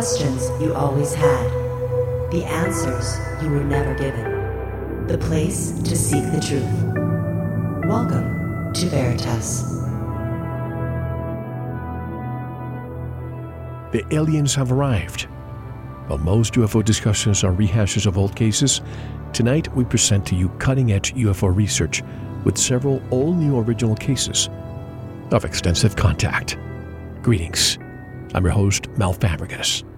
questions you always had, the answers you were never given, the place to seek the truth. Welcome to Veritas. The aliens have arrived. While most UFO discussions are rehashes of old cases, tonight we present to you cutting edge UFO research with several all new original cases of extensive contact. Greetings. I'm your host, Mel Fabregas.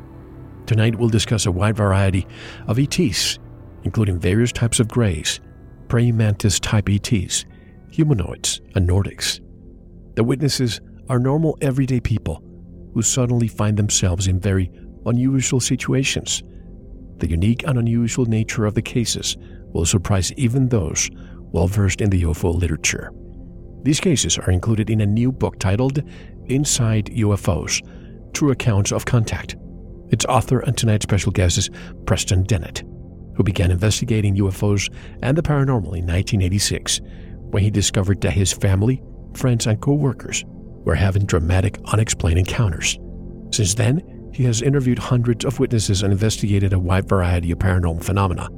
Tonight we'll discuss a wide variety of ETs, including various types of greys, praying mantis type ETs, humanoids, and Nordics. The witnesses are normal everyday people who suddenly find themselves in very unusual situations. The unique and unusual nature of the cases will surprise even those well versed in the UFO literature. These cases are included in a new book titled Inside UFOs True Accounts of Contact. Its author and tonight's special guest is Preston Dennett, who began investigating UFOs and the paranormal in 1986 when he discovered that his family, friends, and co workers were having dramatic, unexplained encounters. Since then, he has interviewed hundreds of witnesses and investigated a wide variety of paranormal phenomena.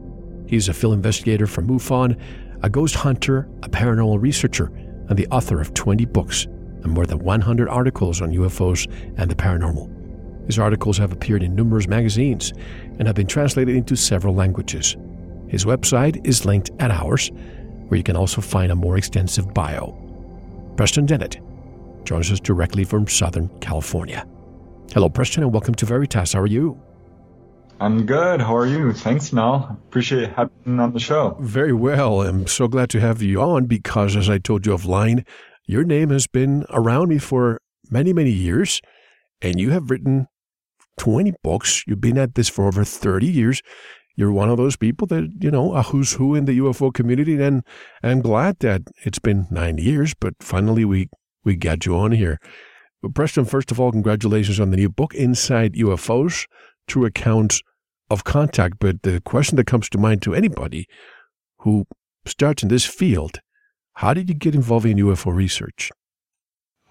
He's a field investigator for MUFON, a ghost hunter, a paranormal researcher, and the author of 20 books and more than 100 articles on UFOs and the paranormal. His articles have appeared in numerous magazines and have been translated into several languages. His website is linked at ours, where you can also find a more extensive bio. Preston Dennett joins us directly from Southern California. Hello, Preston, and welcome to Veritas. How are you? I'm good. How are you? Thanks, Mel. Appreciate having on the show. Very well. I'm so glad to have you on because, as I told you offline, your name has been around me for many, many years, and you have written 20 books. You've been at this for over 30 years. You're one of those people that, you know, a who's who in the UFO community, and I'm glad that it's been nine years, but finally we, we got you on here. But Preston, first of all, congratulations on the new book, Inside UFOs True Accounts of Contact. But the question that comes to mind to anybody who starts in this field how did you get involved in UFO research?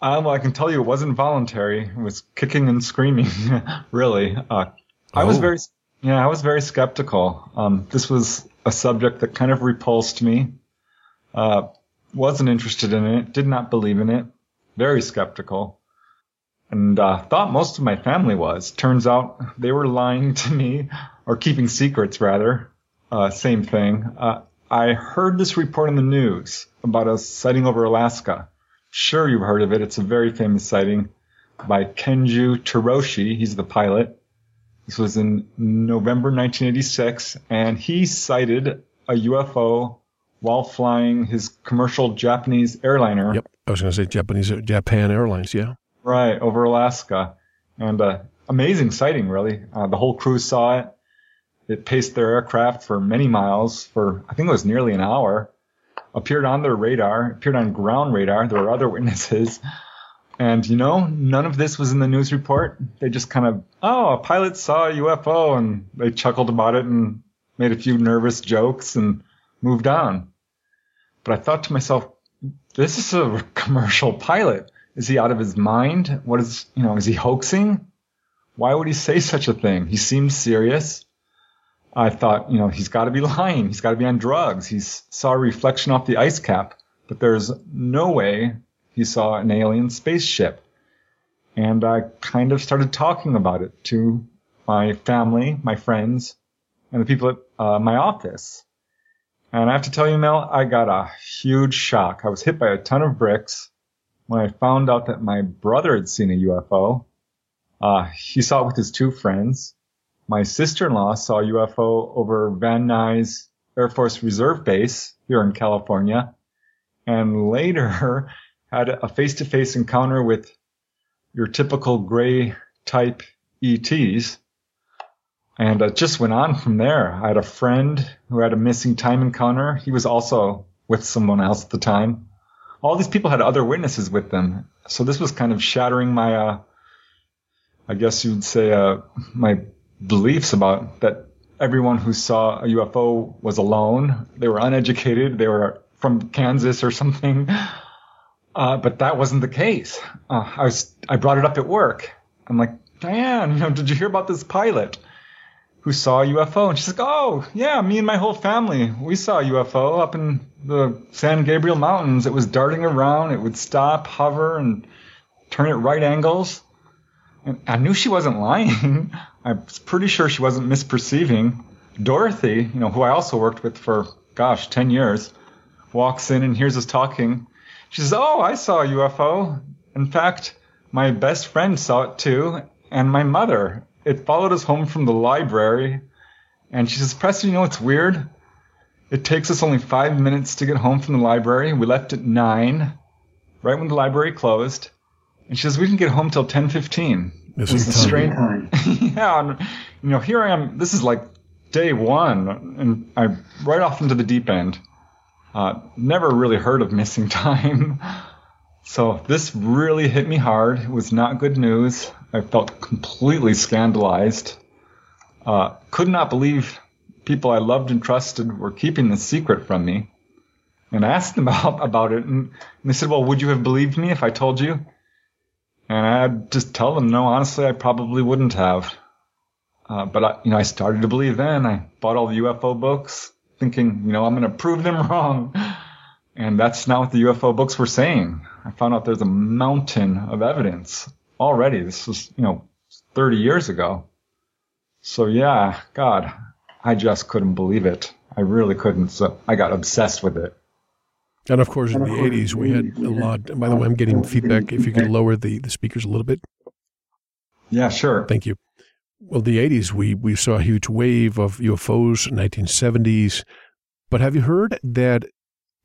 Um, well, I can tell you it wasn't voluntary. It was kicking and screaming, really. Uh, I was oh. very, yeah, I was very skeptical. Um, this was a subject that kind of repulsed me. Uh, wasn't interested in it. Did not believe in it. Very skeptical. And uh, thought most of my family was. Turns out they were lying to me, or keeping secrets rather. Uh, same thing. Uh, I heard this report in the news about a sighting over Alaska. Sure, you've heard of it. It's a very famous sighting by Kenju Terauchi. He's the pilot. This was in November 1986, and he sighted a UFO while flying his commercial Japanese airliner. Yep, I was going to say Japanese Japan Airlines. Yeah, right over Alaska, and uh, amazing sighting. Really, uh, the whole crew saw it. It paced their aircraft for many miles for, I think it was nearly an hour, appeared on their radar, appeared on ground radar. There were other witnesses. And, you know, none of this was in the news report. They just kind of, oh, a pilot saw a UFO and they chuckled about it and made a few nervous jokes and moved on. But I thought to myself, this is a commercial pilot. Is he out of his mind? What is, you know, is he hoaxing? Why would he say such a thing? He seems serious. I thought, you know, he's got to be lying. He's got to be on drugs. He saw a reflection off the ice cap, but there's no way he saw an alien spaceship. And I kind of started talking about it to my family, my friends, and the people at uh, my office. And I have to tell you, Mel, I got a huge shock. I was hit by a ton of bricks when I found out that my brother had seen a UFO. Uh, he saw it with his two friends my sister-in-law saw a UFO over Van Nuys Air Force Reserve Base here in California, and later had a face-to-face encounter with your typical gray type ETs. And it just went on from there. I had a friend who had a missing time encounter. He was also with someone else at the time. All these people had other witnesses with them. So this was kind of shattering my, uh, I guess you would say, uh, my beliefs about that everyone who saw a UFO was alone. They were uneducated. They were from Kansas or something. Uh, but that wasn't the case. Uh, I was, I brought it up at work. I'm like, Diane, you know, did you hear about this pilot who saw a UFO? And she's like, oh, yeah, me and my whole family, we saw a UFO up in the San Gabriel Mountains. It was darting around. It would stop, hover, and turn at right angles. And I knew she wasn't lying. I was pretty sure she wasn't misperceiving. Dorothy, you know, who I also worked with for, gosh, 10 years, walks in and hears us talking. She says, Oh, I saw a UFO. In fact, my best friend saw it too, and my mother. It followed us home from the library. And she says, Preston, you know what's weird? It takes us only five minutes to get home from the library. We left at nine, right when the library closed. And she says, we didn't get home till 10.15. This it was is a time. strange time. yeah. And, you know, here I am. This is like day one. And I right off into the deep end. Uh, never really heard of missing time. So this really hit me hard. It was not good news. I felt completely scandalized. Uh, could not believe people I loved and trusted were keeping this secret from me. And I asked them about, about it, and, and they said, well, would you have believed me if I told you? And I'd just tell them, no, honestly, I probably wouldn't have. Uh, but I, you know, I started to believe then. I bought all the UFO books, thinking, you know, I'm going to prove them wrong. And that's not what the UFO books were saying. I found out there's a mountain of evidence already. This was, you know, 30 years ago. So yeah, God, I just couldn't believe it. I really couldn't. So I got obsessed with it. And of course, in the 80s, we had a lot. By the way, I'm getting feedback. If you could lower the, the speakers a little bit. Yeah, sure. Thank you. Well, the 80s, we, we saw a huge wave of UFOs, 1970s. But have you heard that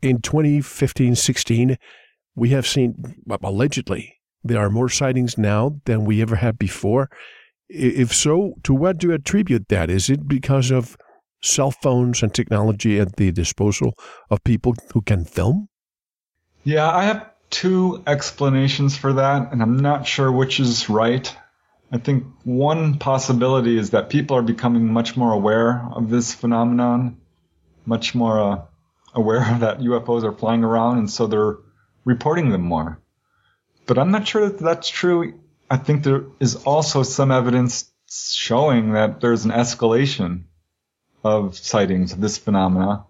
in 2015 16, we have seen, allegedly, there are more sightings now than we ever had before? If so, to what do you attribute that? Is it because of cell phones and technology at the disposal of people who can film? Yeah, I have two explanations for that, and I'm not sure which is right. I think one possibility is that people are becoming much more aware of this phenomenon, much more uh, aware that UFOs are flying around, and so they're reporting them more. But I'm not sure that that's true. I think there is also some evidence showing that there's an escalation of sightings of this phenomena.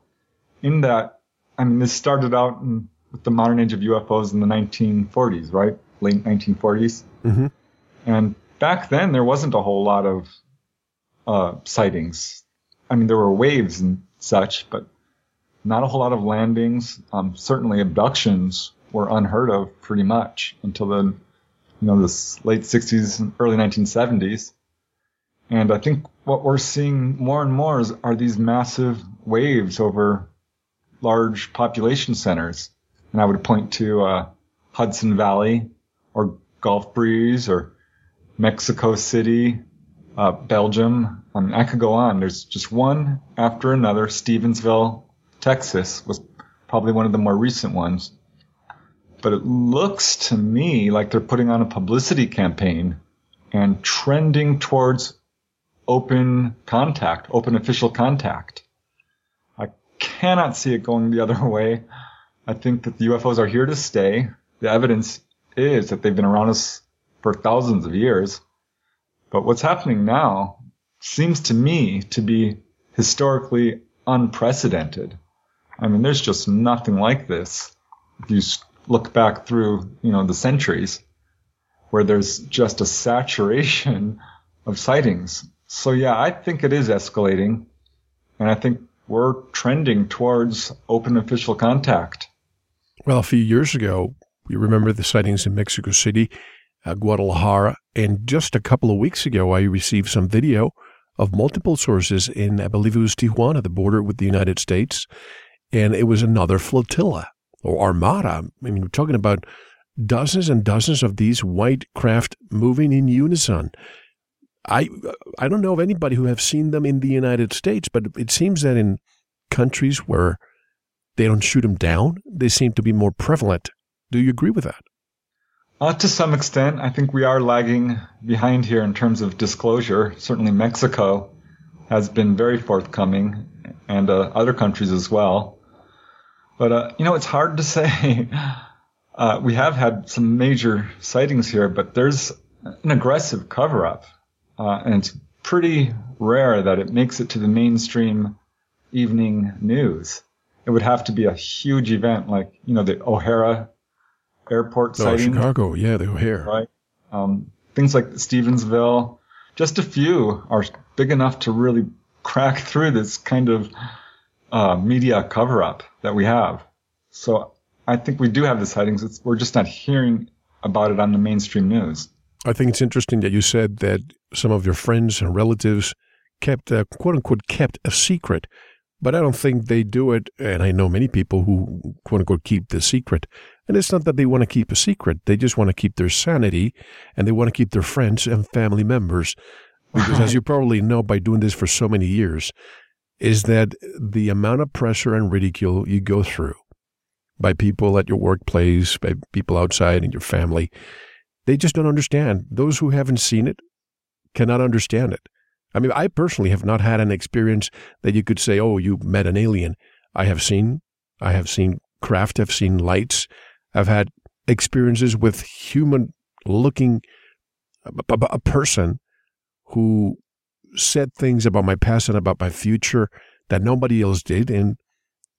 In that, I mean, this started out in, with the modern age of UFOs in the 1940s, right? Late 1940s. Mm-hmm. And back then, there wasn't a whole lot of uh, sightings. I mean, there were waves and such, but not a whole lot of landings. Um, certainly, abductions were unheard of pretty much until the, you know, the late 60s and early 1970s. And I think what we're seeing more and more is, are these massive waves over large population centers. And I would point to uh, Hudson Valley or Gulf Breeze or Mexico City, uh, Belgium. I mean, I could go on. There's just one after another. Stephenville, Texas was probably one of the more recent ones. But it looks to me like they're putting on a publicity campaign and trending towards open contact, open official contact. I cannot see it going the other way. I think that the UFOs are here to stay. The evidence is that they've been around us for thousands of years. But what's happening now seems to me to be historically unprecedented. I mean, there's just nothing like this. If you look back through, you know, the centuries where there's just a saturation of sightings. So yeah, I think it is escalating and I think we're trending towards open official contact. Well, a few years ago, you remember the sightings in Mexico City, uh, Guadalajara, and just a couple of weeks ago, I received some video of multiple sources in, I believe it was Tijuana, the border with the United States, and it was another flotilla or armada. I mean, we're talking about dozens and dozens of these white craft moving in unison. I I don't know of anybody who have seen them in the United States, but it seems that in countries where they don't shoot them down, they seem to be more prevalent. Do you agree with that? Uh, to some extent, I think we are lagging behind here in terms of disclosure. Certainly, Mexico has been very forthcoming, and uh, other countries as well. But uh, you know, it's hard to say. Uh, we have had some major sightings here, but there's an aggressive cover up. Uh, and it's pretty rare that it makes it to the mainstream evening news. It would have to be a huge event like, you know, the O'Hare airport Oh, sighting. Chicago. Yeah, the O'Hare. Right. Um, things like Stephenville, just a few are big enough to really crack through this kind of uh, media cover up that we have. So I think we do have the sightings. It's, we're just not hearing about it on the mainstream news. I think it's interesting that you said that some of your friends and relatives kept, uh, quote unquote, kept a secret. But I don't think they do it. And I know many people who, quote unquote, keep the secret. And it's not that they want to keep a secret. They just want to keep their sanity and they want to keep their friends and family members. Because as you probably know by doing this for so many years, is that the amount of pressure and ridicule you go through by people at your workplace, by people outside in your family, they just don't understand. Those who haven't seen it cannot understand it. I mean, I personally have not had an experience that you could say, "Oh, you met an alien." I have seen, I have seen craft, I've seen lights, I've had experiences with human-looking a, a, a person who said things about my past and about my future that nobody else did, and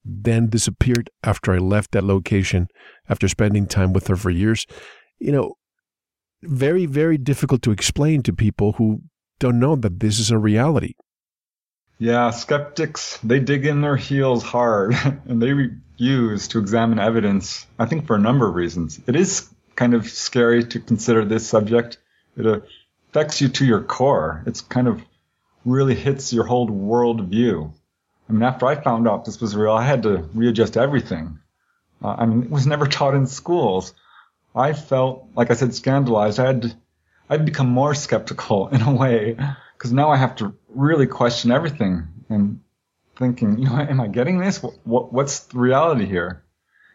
then disappeared after I left that location after spending time with her for years. You know, very, very difficult to explain to people who don't know that this is a reality. Yeah, skeptics, they dig in their heels hard and they refuse to examine evidence, I think for a number of reasons. It is kind of scary to consider this subject. It affects you to your core. It's kind of really hits your whole world view. I mean, after I found out this was real, I had to readjust everything. Uh, I mean, it was never taught in schools. I felt, like I said, scandalized. I had, I'd become more skeptical in a way because now I have to really question everything and thinking, you know, am I getting this? What, what, what's the reality here?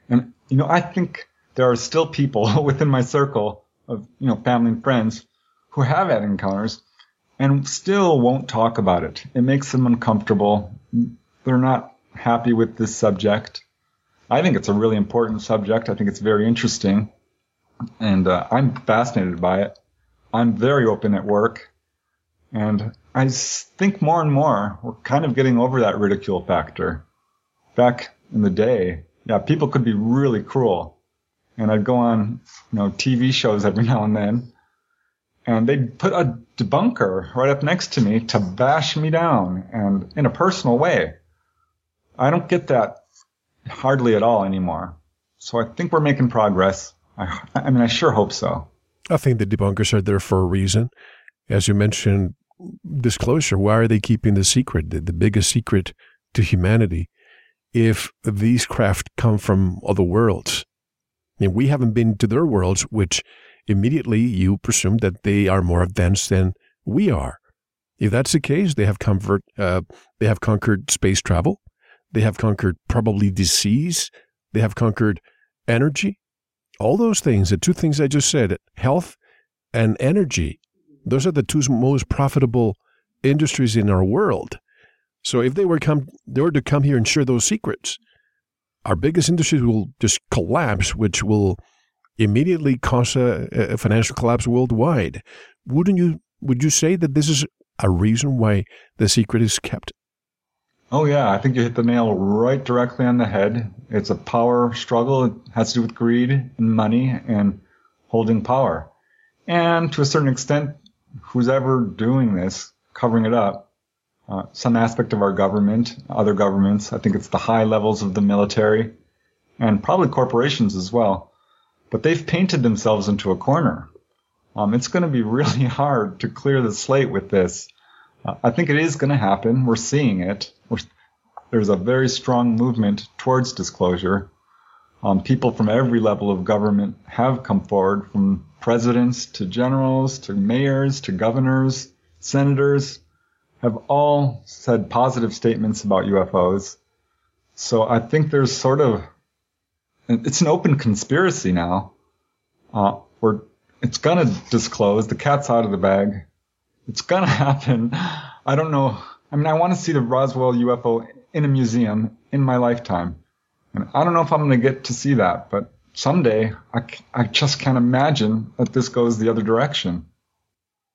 And, you know, I think there are still people within my circle of, you know, family and friends who have had encounters and still won't talk about it. It makes them uncomfortable. They're not happy with this subject. I think it's a really important subject. I think it's very interesting and uh, I'm fascinated by it. I'm very open at work and I think more and more we're kind of getting over that ridicule factor. Back in the day, yeah, people could be really cruel. And I'd go on, you know, TV shows every now and then and they'd put a debunker right up next to me to bash me down and in a personal way. I don't get that hardly at all anymore. So I think we're making progress. I, I mean, I sure hope so. I think the debunkers are there for a reason. As you mentioned, disclosure. Why are they keeping the secret, the, the biggest secret to humanity? If these craft come from other worlds, I mean, we haven't been to their worlds, which immediately you presume that they are more advanced than we are. If that's the case, they have comfort. Uh, they have conquered space travel. They have conquered probably disease. They have conquered energy. All those things, the two things I just said, health and energy, those are the two most profitable industries in our world. So if they were come, they were to come here and share those secrets, our biggest industries will just collapse, which will immediately cause a, a financial collapse worldwide. Wouldn't you? Would you say that this is a reason why the secret is kept? Oh yeah, I think you hit the nail right directly on the head. It's a power struggle. It has to do with greed and money and holding power. And to a certain extent, who's ever doing this, covering it up, uh, some aspect of our government, other governments, I think it's the high levels of the military and probably corporations as well. But they've painted themselves into a corner. Um, it's going to be really hard to clear the slate with this. I think it is going to happen. We're seeing it. We're, there's a very strong movement towards disclosure. Um, people from every level of government have come forward, from presidents to generals to mayors to governors, senators, have all said positive statements about UFOs. So I think there's sort of it's an open conspiracy now. Uh, where it's gonna disclose. The cat's out of the bag. It's gonna happen. I don't know. I mean, I want to see the Roswell UFO in a museum in my lifetime. And I don't know if I'm going to get to see that, but someday I, I just can't imagine that this goes the other direction.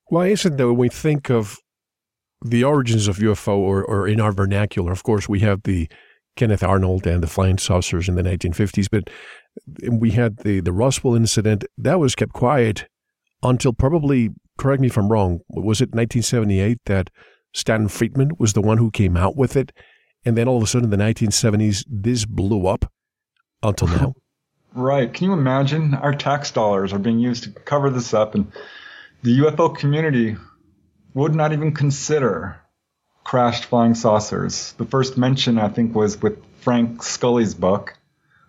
Why is it that when we think of the origins of UFO, or, or in our vernacular, of course, we have the Kenneth Arnold and the flying saucers in the 1950s, but we had the, the Roswell incident. That was kept quiet until probably, correct me if I'm wrong, was it 1978 that Stanton Friedman was the one who came out with it? And then all of a sudden in the 1970s, this blew up until now. Right. Can you imagine? Our tax dollars are being used to cover this up, and the UFO community would not even consider crashed flying saucers. The first mention, I think, was with Frank Scully's book,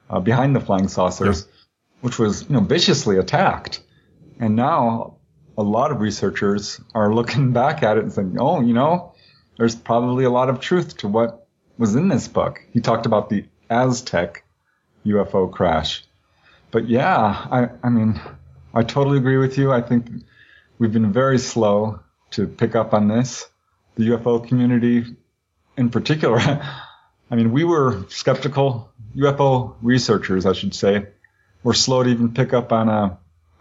uh, Behind the Flying Saucers, yeah. which was, you know, viciously attacked. And now a lot of researchers are looking back at it and saying, oh, you know, there's probably a lot of truth to what was in this book. He talked about the Aztec UFO crash. But yeah, I, I mean, I totally agree with you. I think we've been very slow to pick up on this. The UFO community in particular. I mean, we were skeptical. UFO researchers, I should say, were slow to even pick up on uh,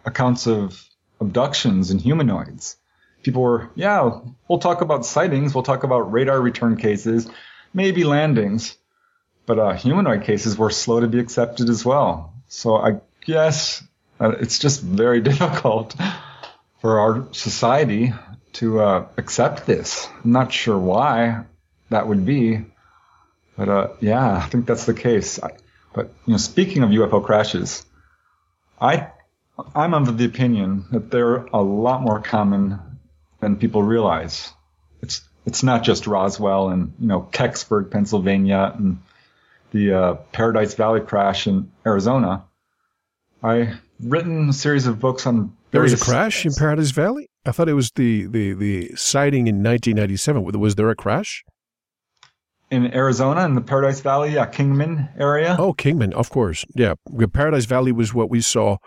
accounts of abductions and humanoids. People were, yeah, we'll talk about sightings, we'll talk about radar return cases, maybe landings, but uh, humanoid cases were slow to be accepted as well. So I guess uh, it's just very difficult for our society to uh, accept this. I'm not sure why that would be, but uh, yeah, I think that's the case. I, but you know, speaking of UFO crashes, I I'm of the opinion that they're a lot more common than people realize. It's it's not just Roswell and you know Kecksburg, Pennsylvania, and the uh, Paradise Valley crash in Arizona. I've written a series of books on. There was a crash in Paradise Valley. I thought it was the the the sighting in 1997. Was there a crash? In Arizona, in the Paradise Valley, yeah, Kingman area. Oh, Kingman, of course. Yeah, Paradise Valley was what we saw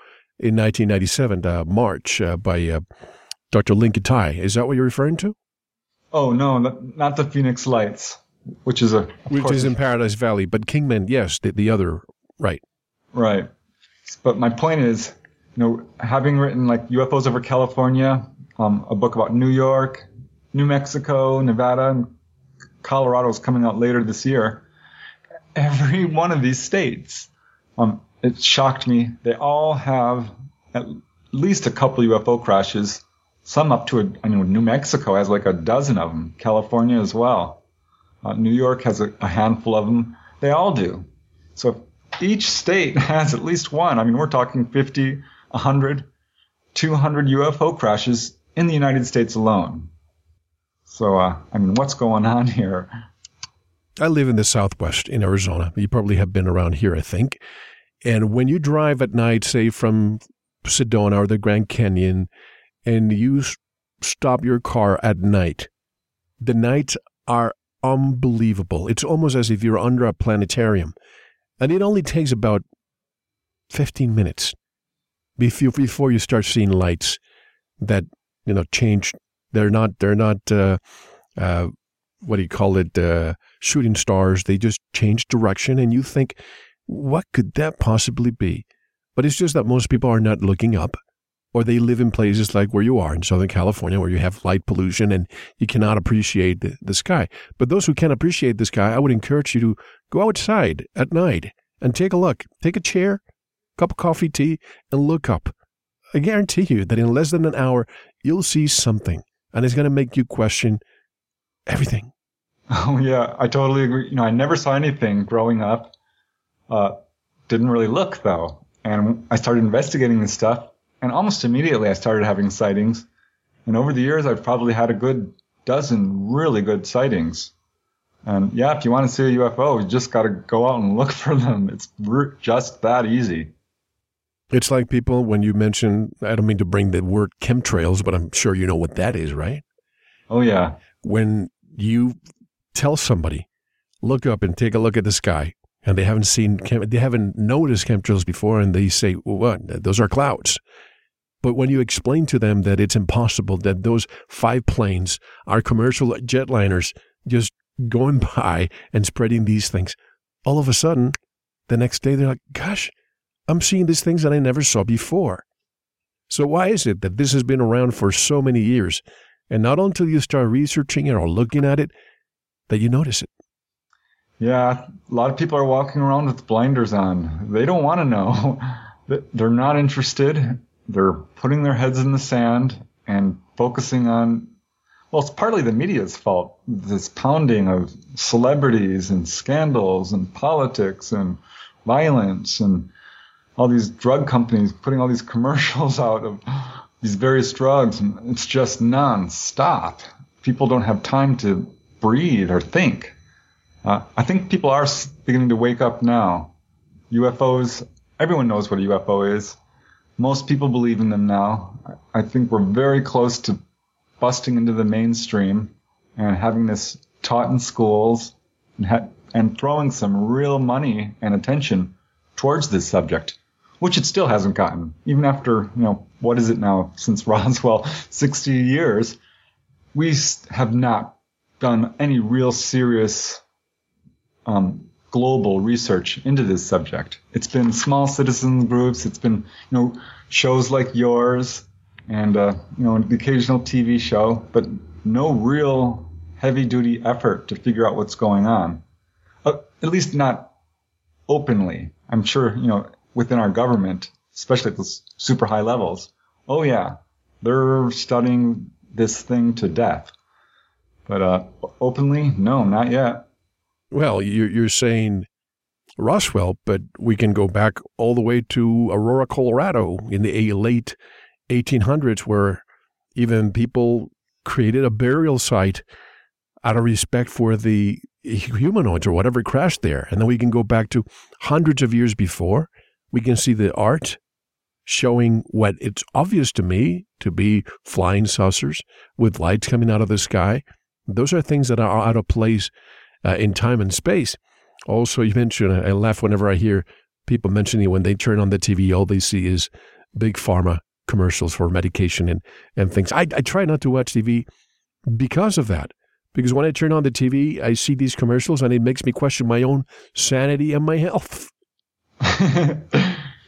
in 1997, uh, March, uh, by uh, Dr. Lynne Kitei. Is that what you're referring to? Oh no, not the Phoenix Lights, which is a which is in Paradise Valley, but Kingman, yes, the, the other, right? Right. But my point is, you know, having written like UFOs over California, um, a book about New York, New Mexico, Nevada, and Colorado is coming out later this year. Every one of these states, um, it shocked me. They all have at least a couple UFO crashes. Some up to a, I mean, New Mexico has like a dozen of them. California as well. Uh, New York has a, a handful of them. They all do. So each state has at least one. I mean, we're talking 50, 100, 200 UFO crashes in the United States alone. So, uh, I mean, what's going on here? I live in the Southwest in Arizona. You probably have been around here, I think. And when you drive at night, say from Sedona or the Grand Canyon, and you stop your car at night, the nights are unbelievable. It's almost as if you're under a planetarium. And it only takes about 15 minutes before you start seeing lights that, you know, change. They're not, they're not, uh, uh, what do you call it, uh, shooting stars. They just change direction. And you think, what could that possibly be? But it's just that most people are not looking up, or they live in places like where you are in Southern California, where you have light pollution and you cannot appreciate the, the sky. But those who can appreciate the sky, I would encourage you to go outside at night and take a look. Take a chair, cup of coffee, tea, and look up. I guarantee you that in less than an hour, you'll see something, and it's going to make you question everything. Oh, yeah, I totally agree. You know, I never saw anything growing up uh, didn't really look though. And I started investigating this stuff, and almost immediately I started having sightings. And over the years, I've probably had a good dozen really good sightings. And yeah, if you want to see a UFO, you just got to go out and look for them. It's just that easy. It's like people, when you mention, I don't mean to bring the word chemtrails, but I'm sure you know what that is, right? Oh, yeah. When you tell somebody, look up and take a look at the sky, and they haven't seen, they haven't noticed chemtrails before, and they say, well, what? Those are clouds. But when you explain to them that it's impossible, that those five planes are commercial jetliners just going by and spreading these things, all of a sudden, the next day they're like, gosh, I'm seeing these things that I never saw before. So, why is it that this has been around for so many years? And not until you start researching it or looking at it that you notice it. Yeah, a lot of people are walking around with blinders on. They don't want to know. They're not interested. They're putting their heads in the sand and focusing on, well, it's partly the media's fault. This pounding of celebrities and scandals and politics and violence and all these drug companies putting all these commercials out of these various drugs, and it's just non-stop. People don't have time to breathe or think. Uh, I think people are beginning to wake up now. UFOs, everyone knows what a UFO is. Most people believe in them now. I think we're very close to busting into the mainstream and having this taught in schools and, ha- and throwing some real money and attention towards this subject which it still hasn't gotten. Even after, you know, what is it now since Roswell, 60 years, we have not done any real serious um, global research into this subject. It's been small citizen groups. It's been, you know, shows like yours and, uh, you know, the occasional TV show, but no real heavy duty effort to figure out what's going on. Uh, at least not openly. I'm sure, you know, within our government, especially at the super high levels, oh yeah, they're studying this thing to death. But uh, openly, no, not yet. Well, you're, saying Roswell, but we can go back all the way to Aurora, Colorado in the late 1800s, where even people created a burial site out of respect for the humanoids or whatever crashed there. And then we can go back to hundreds of years before we can see the art showing what it's obvious to me to be flying saucers with lights coming out of the sky. Those are things that are out of place uh, in time and space. Also, you mentioned, I laugh whenever I hear people mentioning when they turn on the TV, all they see is big pharma commercials for medication and, and things. I, I try not to watch TV because of that. Because when I turn on the TV, I see these commercials and it makes me question my own sanity and my health.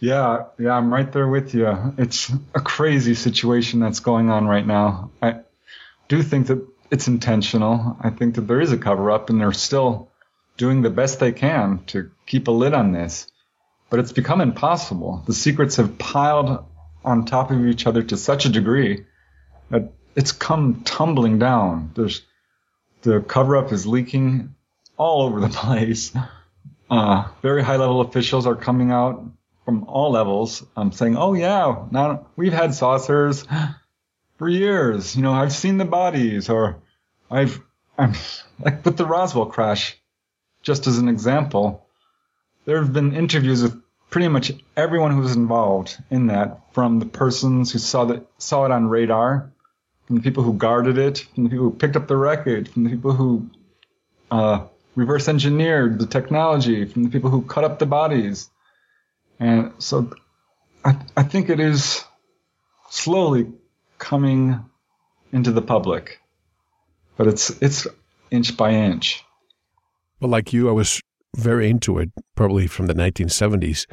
yeah, yeah, I'm right there with you. It's a crazy situation that's going on right now. I do think that it's intentional. I think that there is a cover up and they're still doing the best they can to keep a lid on this. But it's become impossible. The secrets have piled on top of each other to such a degree that it's come tumbling down. There's the cover up is leaking all over the place. Uh, very high level officials are coming out from all levels um, saying, "Oh yeah, now we've had saucers for years. You know, I've seen the bodies, or I've I'm like with the Roswell crash, just as an example. There have been interviews with pretty much everyone who was involved in that, from the persons who saw that saw it on radar, from the people who guarded it, from the people who picked up the wreckage, from the people who uh, reverse engineered the technology from the people who cut up the bodies. And so I, I think it is slowly coming into the public, but it's, it's inch by inch. Well, like you, I was very into it, probably from the 1970s.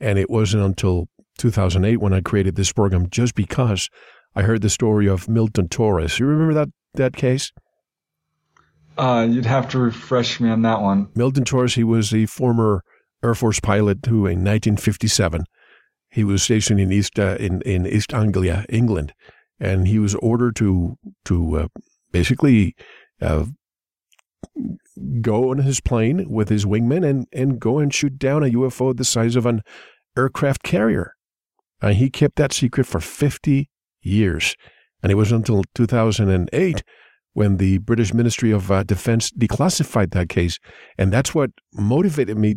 And it wasn't until 2008 when I created this program just because I heard the story of Milton Torres. You remember that, that case? Uh, you'd have to refresh me on that one. Milton Torres, he was a former Air Force pilot who, in 1957, he was stationed in East uh, in in East Anglia, England, and he was ordered to to uh, basically uh, go on his plane with his wingman and and go and shoot down a UFO the size of an aircraft carrier. And he kept that secret for 50 years, and it was until 2008 when the British Ministry of uh, Defense declassified that case. And that's what motivated me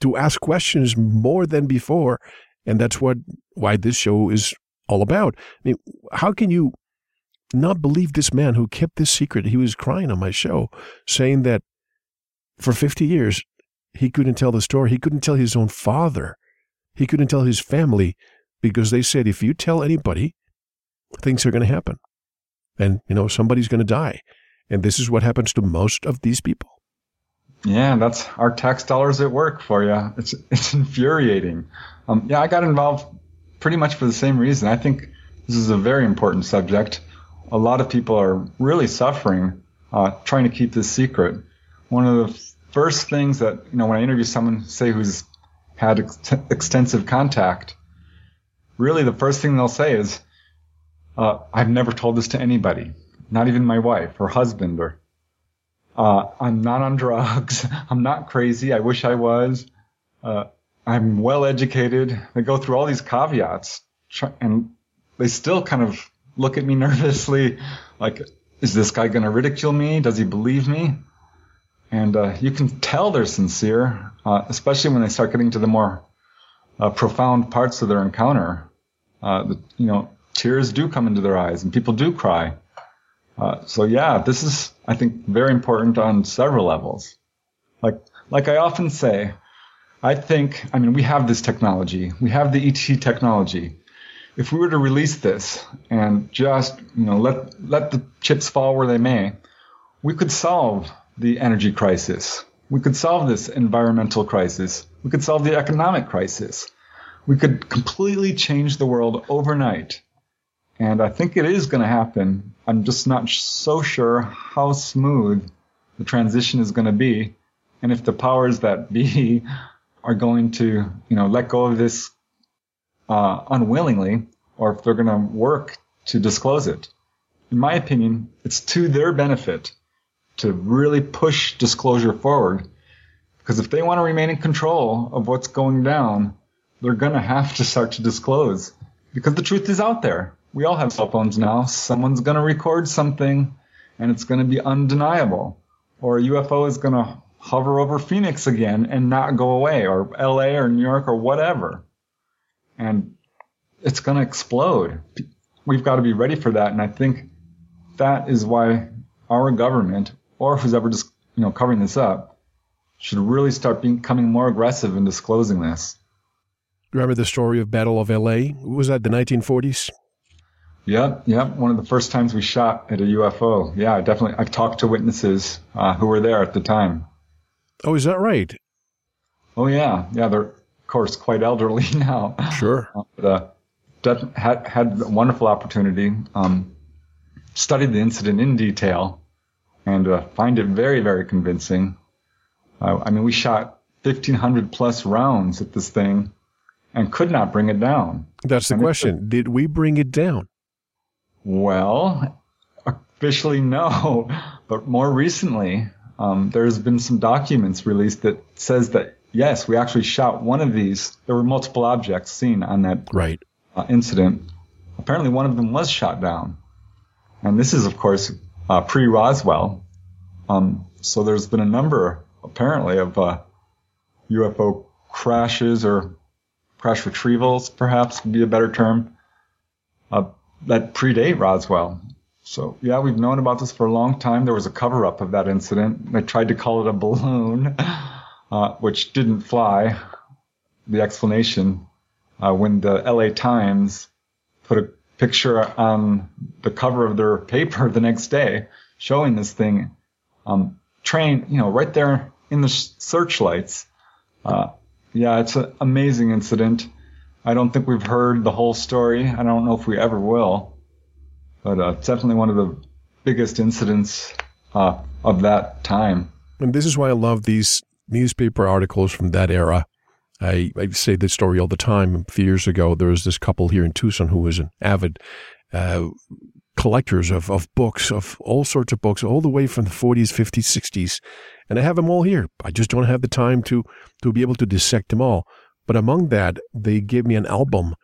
to ask questions more than before. And that's what why this show is all about. I mean, how can you not believe this man who kept this secret? He was crying on my show, saying that for 50 years, he couldn't tell the story. He couldn't tell his own father. He couldn't tell his family because they said, if you tell anybody, things are going to happen and you know somebody's going to die and this is what happens to most of these people yeah that's our tax dollars at work for you it's it's infuriating um, yeah i got involved pretty much for the same reason i think This is a very important subject. A lot of people are really suffering uh, trying to keep this secret. One of the first things that, you know, when I interview someone, say, who's had ex- extensive contact, really the first thing they'll say is, uh, I've never told this to anybody, not even my wife or husband or, uh, I'm not on drugs. I'm not crazy. I wish I was. Uh, I'm well educated. They go through all these caveats and they still kind of look at me nervously, like, is this guy going to ridicule me? Does he believe me? And uh, you can tell they're sincere, uh, especially when they start getting to the more uh, profound parts of their encounter. Uh, the, you know, tears do come into their eyes, and people do cry. Uh, so yeah, this is, I think, very important on several levels. Like, like I often say, I think, I mean, we have this technology, we have the ET technology. If we were to release this and just, you know, let let the chips fall where they may, we could solve the energy crisis. We could solve this environmental crisis. We could solve the economic crisis. We could completely change the world overnight. And I think it is going to happen. I'm just not so sure how smooth the transition is going to be. And if the powers that be are going to, you know, let go of this uh, unwillingly, or if they're going to work to disclose it. In my opinion, it's to their benefit to really push disclosure forward. Because if they want to remain in control of what's going down, they're going to have to start to disclose. Because the truth is out there. We all have cell phones now. Someone's going to record something and it's going to be undeniable. Or a UFO is going to hover over Phoenix again and not go away, or LA or New York or whatever. And it's going to explode. We've got to be ready for that. And I think that is why our government or who's ever just you know covering this up should really start becoming more aggressive in disclosing this. Remember the story of Battle of L.A. Was that the 1940s? Yep, yep. One of the first times we shot at a UFO. Yeah, definitely. I've talked to witnesses uh, who were there at the time. Oh, is that right? Oh yeah, yeah. They're of course quite elderly now. Sure. Uh, but, uh, had had a wonderful opportunity. Um, studied the incident in detail and uh, find it very, very convincing. Uh, I mean, we shot 1,500 plus rounds at this thing and could not bring it down. That's the and question. Did we bring it down? Well, officially no, but more recently, um, there's been some documents released that says that yes, we actually shot one of these. There were multiple objects seen on that right uh, incident. Apparently, one of them was shot down, and this is, of course, uh, pre Roswell. Um, so there's been a number, apparently, of uh, UFO crashes or crash retrievals, perhaps would be a better term, uh, that predate Roswell. So yeah, we've known about this for a long time. There was a cover up of that incident. They tried to call it a balloon, uh, which didn't fly. The explanation, uh, when the LA Times put a picture on the cover of their paper the next day showing this thing um, train, you know, right there in the searchlights. Uh, yeah, it's an amazing incident. I don't think we've heard the whole story. I don't know if we ever will, but uh, definitely one of the biggest incidents uh, of that time. And this is why I love these newspaper articles from that era I, I say this story all the time. A few years ago, there was this couple here in Tucson who was an avid uh, collectors of, of books, of all sorts of books, all the way from the 40s, 50s, 60s. And I have them all here. I just don't have the time to, to be able to dissect them all. But among that, they gave me an album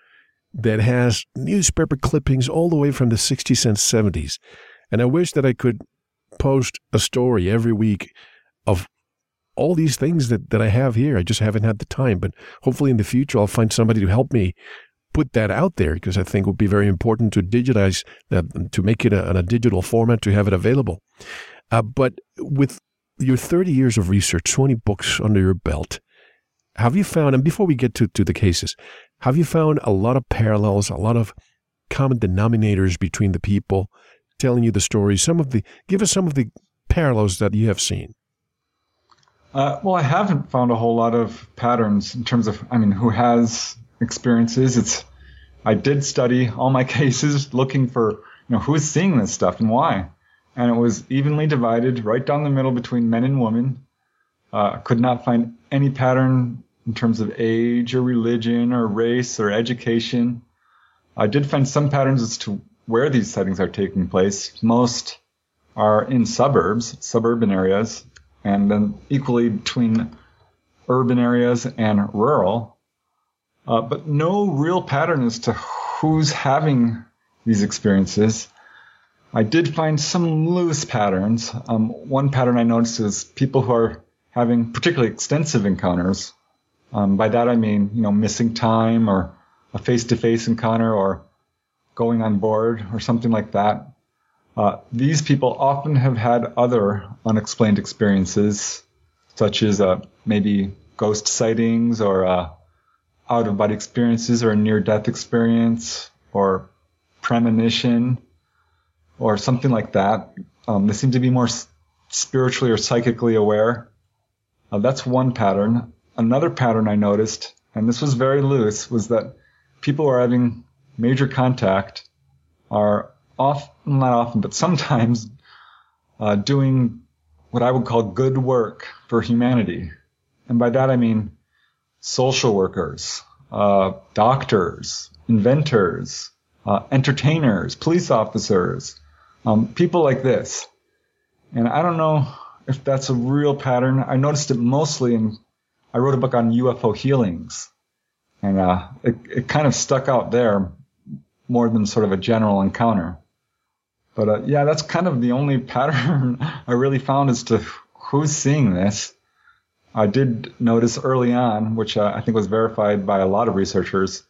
that has newspaper clippings all the way from the 60s and 70s. And I wish that I could post a story every week of all these things that, that I have here. I just haven't had the time, but hopefully in the future I'll find somebody to help me put that out there because I think it would be very important to digitize that, to make it a, in a digital format, to have it available. Uh, but with your 30 years of research, 20 books under your belt, have you found, and before we get to, to the cases, have you found a lot of parallels, a lot of common denominators between the people telling you the stories? Some of the, give us some of the parallels that you have seen. Uh, well, I haven't found a whole lot of patterns in terms of, I mean, who has experiences. It's, I did study all my cases looking for, you know, who's seeing this stuff and why. And it was evenly divided right down the middle between men and women. Uh, could not find any pattern in terms of age or religion or race or education. I did find some patterns as to where these sightings are taking place. Most are in suburbs, suburban areas, and then equally between urban areas and rural. Uh, but no real pattern as to who's having these experiences. I did find some loose patterns. Um, one pattern I noticed is people who are having particularly extensive encounters. Um, by that I mean, you know, missing time or a face-to-face encounter or going on board or something like that. Uh, these people often have had other unexplained experiences, such as uh, maybe ghost sightings or uh, out of body experiences or a near death experience or premonition or something like that. Um, they seem to be more spiritually or psychically aware. Uh, that's one pattern. Another pattern I noticed, and this was very loose, was that people who are having major contact are often, not often, but sometimes uh, doing what I would call good work for humanity. And by that I mean social workers, uh, doctors, inventors, uh, entertainers, police officers, um, people like this. And I don't know if that's a real pattern. I noticed it mostly in, I wrote a book on UFO healings. And uh, it, it kind of stuck out there more than sort of a general encounter. But uh, yeah, that's kind of the only pattern I really found as to who's seeing this. I did notice early on, which uh, I think was verified by a lot of researchers,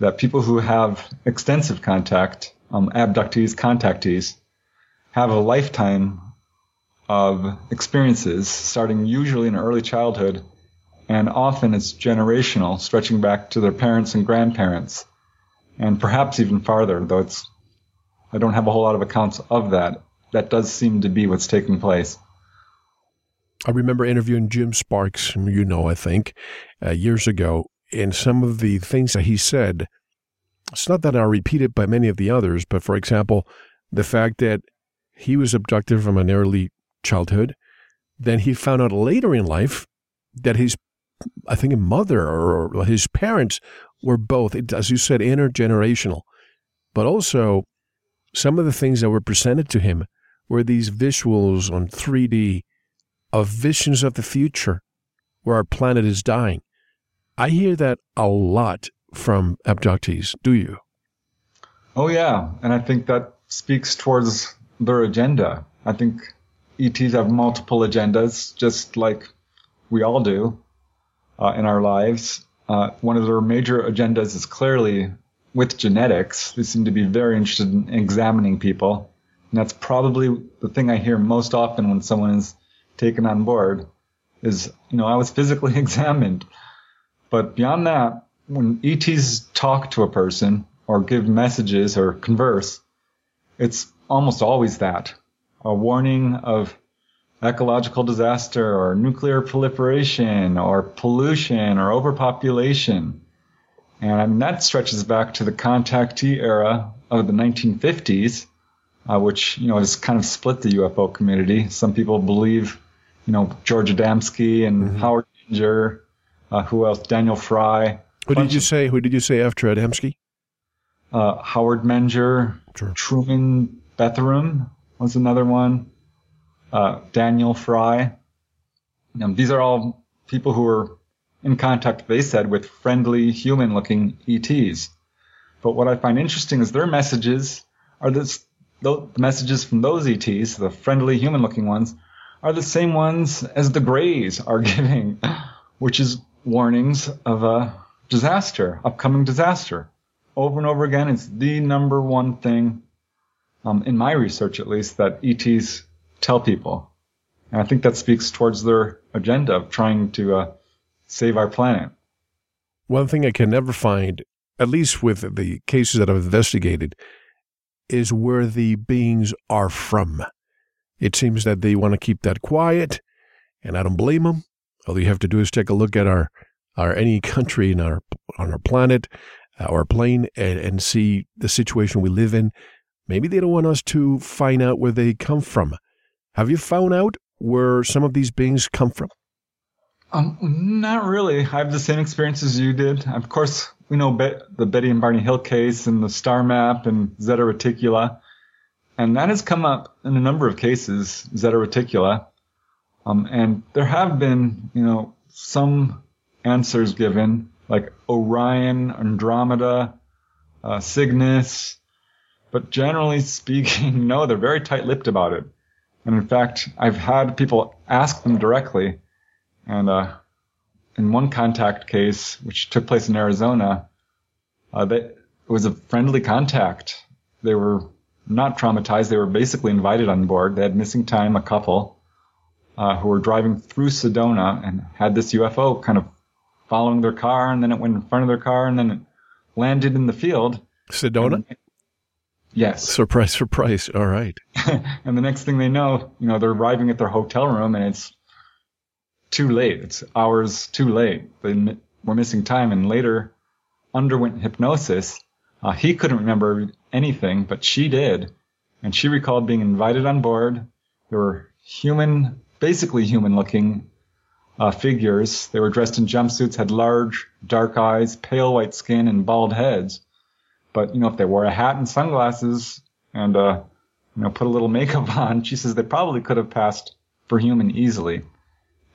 that people who have extensive contact, um, abductees, contactees, have a lifetime of experiences starting usually in early childhood, and often it's generational, stretching back to their parents and grandparents, and perhaps even farther, though it's, I don't have a whole lot of accounts of that. That does seem to be what's taking place. I remember interviewing Jim Sparks, you know, I think, uh, years ago, and some of the things that he said, it's not that I repeat it by many of the others, but for example, the fact that he was abducted from an early childhood, then he found out later in life that his, I think, a mother or his parents were both, as you said, intergenerational, but also some of the things that were presented to him were these visuals on 3D of visions of the future where our planet is dying. I hear that a lot from abductees. Do you? Oh, yeah. And I think that speaks towards their agenda. I think ETs have multiple agendas, just like we all do uh, in our lives. Uh, one of their major agendas is clearly with genetics. They seem to be very interested in examining people. And that's probably the thing I hear most often when someone is taken on board is, you know, I was physically examined. But beyond that, when ETs talk to a person or give messages or converse, it's almost always that. A warning of ecological disaster or nuclear proliferation or pollution or overpopulation. And I mean, that stretches back to the contactee era of the 1950s, uh, which, you know, has kind of split the UFO community. Some people believe you know, George Adamski and mm-hmm. Howard Menger. Uh, who else? Daniel Fry. Who did you say? Who did you say after Adamski? Uh, Howard Menger, sure. Truman Bethurum was another one. Uh, Daniel Fry. Um, these are all people who were in contact, they said, with friendly human-looking ETs. But what I find interesting is their messages are this, the messages from those ETs, the friendly human-looking ones, are the same ones as the Greys are giving, which is warnings of a disaster, upcoming disaster. Over and over again, it's the number one thing, um, in my research at least, that ETs tell people. And I think that speaks towards their agenda of trying to uh, save our planet. One thing I can never find, at least with the cases that I've investigated, is where the beings are from. It seems that they want to keep that quiet, and I don't blame them. All you have to do is take a look at our, our any country in our on our planet. our plane and, and see the situation we live in. Maybe they don't want us to find out where they come from. Have you found out where some of these beings come from? Um, not really. I have the same experience as you did. Of course, we know Be- the Betty and Barney Hill case and the star map and Zeta Reticula. And that has come up in a number of cases, Zeta Reticula. Um, and there have been, you know, some answers given, like Orion, Andromeda, uh, Cygnus. But generally speaking, no, they're very tight-lipped about it. And in fact, I've had people ask them directly. And, uh, in one contact case, which took place in Arizona, uh, they, it was a friendly contact. They were not traumatized. They were basically invited on board. They had missing time, a couple, uh, who were driving through Sedona and had this UFO kind of following their car, and then it went in front of their car, and then it landed in the field. Sedona? And, yes. Surprise, surprise. All right. and the next thing they know, you know, they're arriving at their hotel room, and it's too late. It's hours too late. They were missing time, and later underwent hypnosis. Uh, he couldn't remember anything, but she did. And she recalled being invited on board. There were human, basically human looking uh, figures. They were dressed in jumpsuits, had large, dark eyes, pale white skin, and bald heads. But, you know, if they wore a hat and sunglasses and, uh, you know, put a little makeup on, she says they probably could have passed for human easily.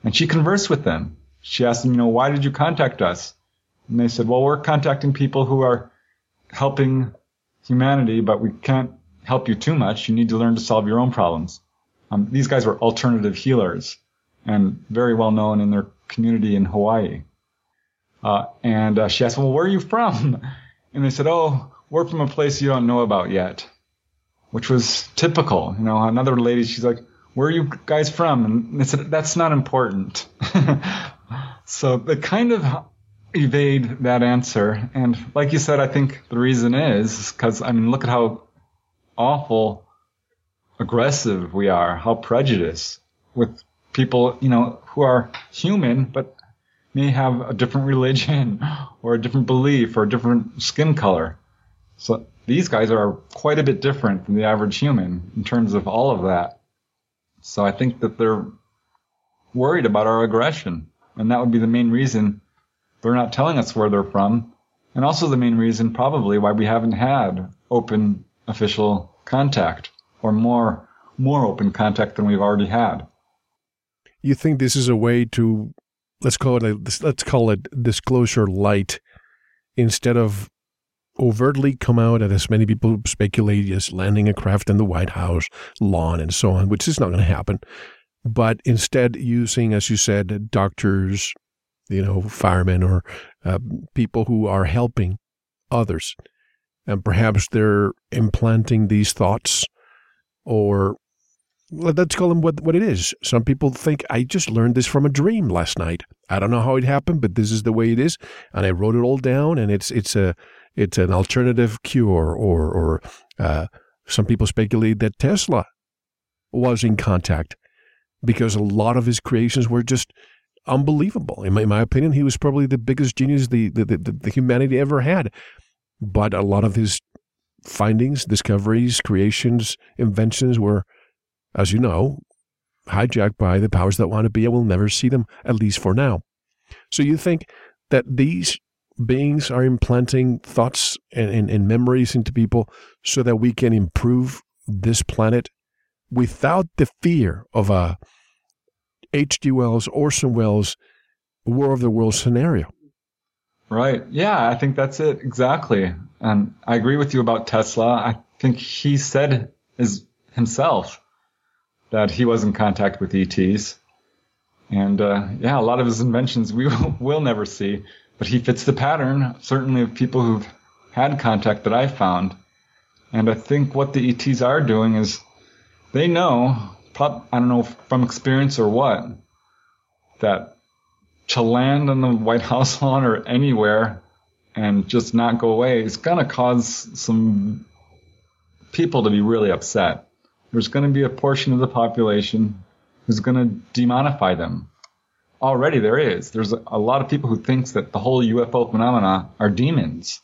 And she conversed with them. She asked them, you know, why did you contact us? And they said, well, we're contacting people who are helping humanity, but we can't help you too much. You need to learn to solve your own problems. Um, these guys were alternative healers and very well known in their community in Hawaii. Uh, and uh, she asked, them, well, where are you from? And they said, oh, we're from a place you don't know about yet, which was typical. You know, another lady, she's like, where are you guys from? And they said, that's not important. so they kind of evade that answer. And like you said, I think the reason is because, I mean, look at how awful aggressive we are, how prejudiced with people, you know, who are human, but may have a different religion or a different belief or a different skin color. So these guys are quite a bit different than the average human in terms of all of that. So I think that they're worried about our aggression. And that would be the main reason they're not telling us where they're from. And also the main reason probably why we haven't had open official contact or more, more open contact than we've already had. You think this is a way to, let's call it a, let's call it disclosure light instead of overtly come out and as many people speculate as landing a craft in the White House lawn and so on, which is not going to happen. But instead using, as you said, doctors, you know, firemen or uh, people who are helping others. And perhaps they're implanting these thoughts or let's call them what, what it is. Some people think, I just learned this from a dream last night. I don't know how it happened, but this is the way it is. And I wrote it all down and it's, it's a, it's an alternative cure or, or, uh, some people speculate that Tesla was in contact because a lot of his creations were just unbelievable. In my, in my opinion, he was probably the biggest genius the, the, the, the humanity ever had. But a lot of his findings, discoveries, creations, inventions were, as you know, hijacked by the powers that want to be, and we'll never see them, at least for now. So you think that these beings are implanting thoughts and, and, and memories into people so that we can improve this planet without the fear of a H.G. Wells, Orson Welles, War of the Worlds scenario. Right. Yeah, I think that's it exactly. And I agree with you about Tesla. I think he said his, himself that he was in contact with ETs. And uh, yeah, a lot of his inventions we will, will never see, but he fits the pattern, certainly of people who've had contact that I found. And I think what the ETs are doing is they know prob- I don't know from experience or what, that to land on the White House lawn or anywhere and just not go away is going to cause some people to be really upset. There's going to be a portion of the population who's going to demonify them. Already there is. There's a, lot of people who thinks that the whole UFO phenomena are demons.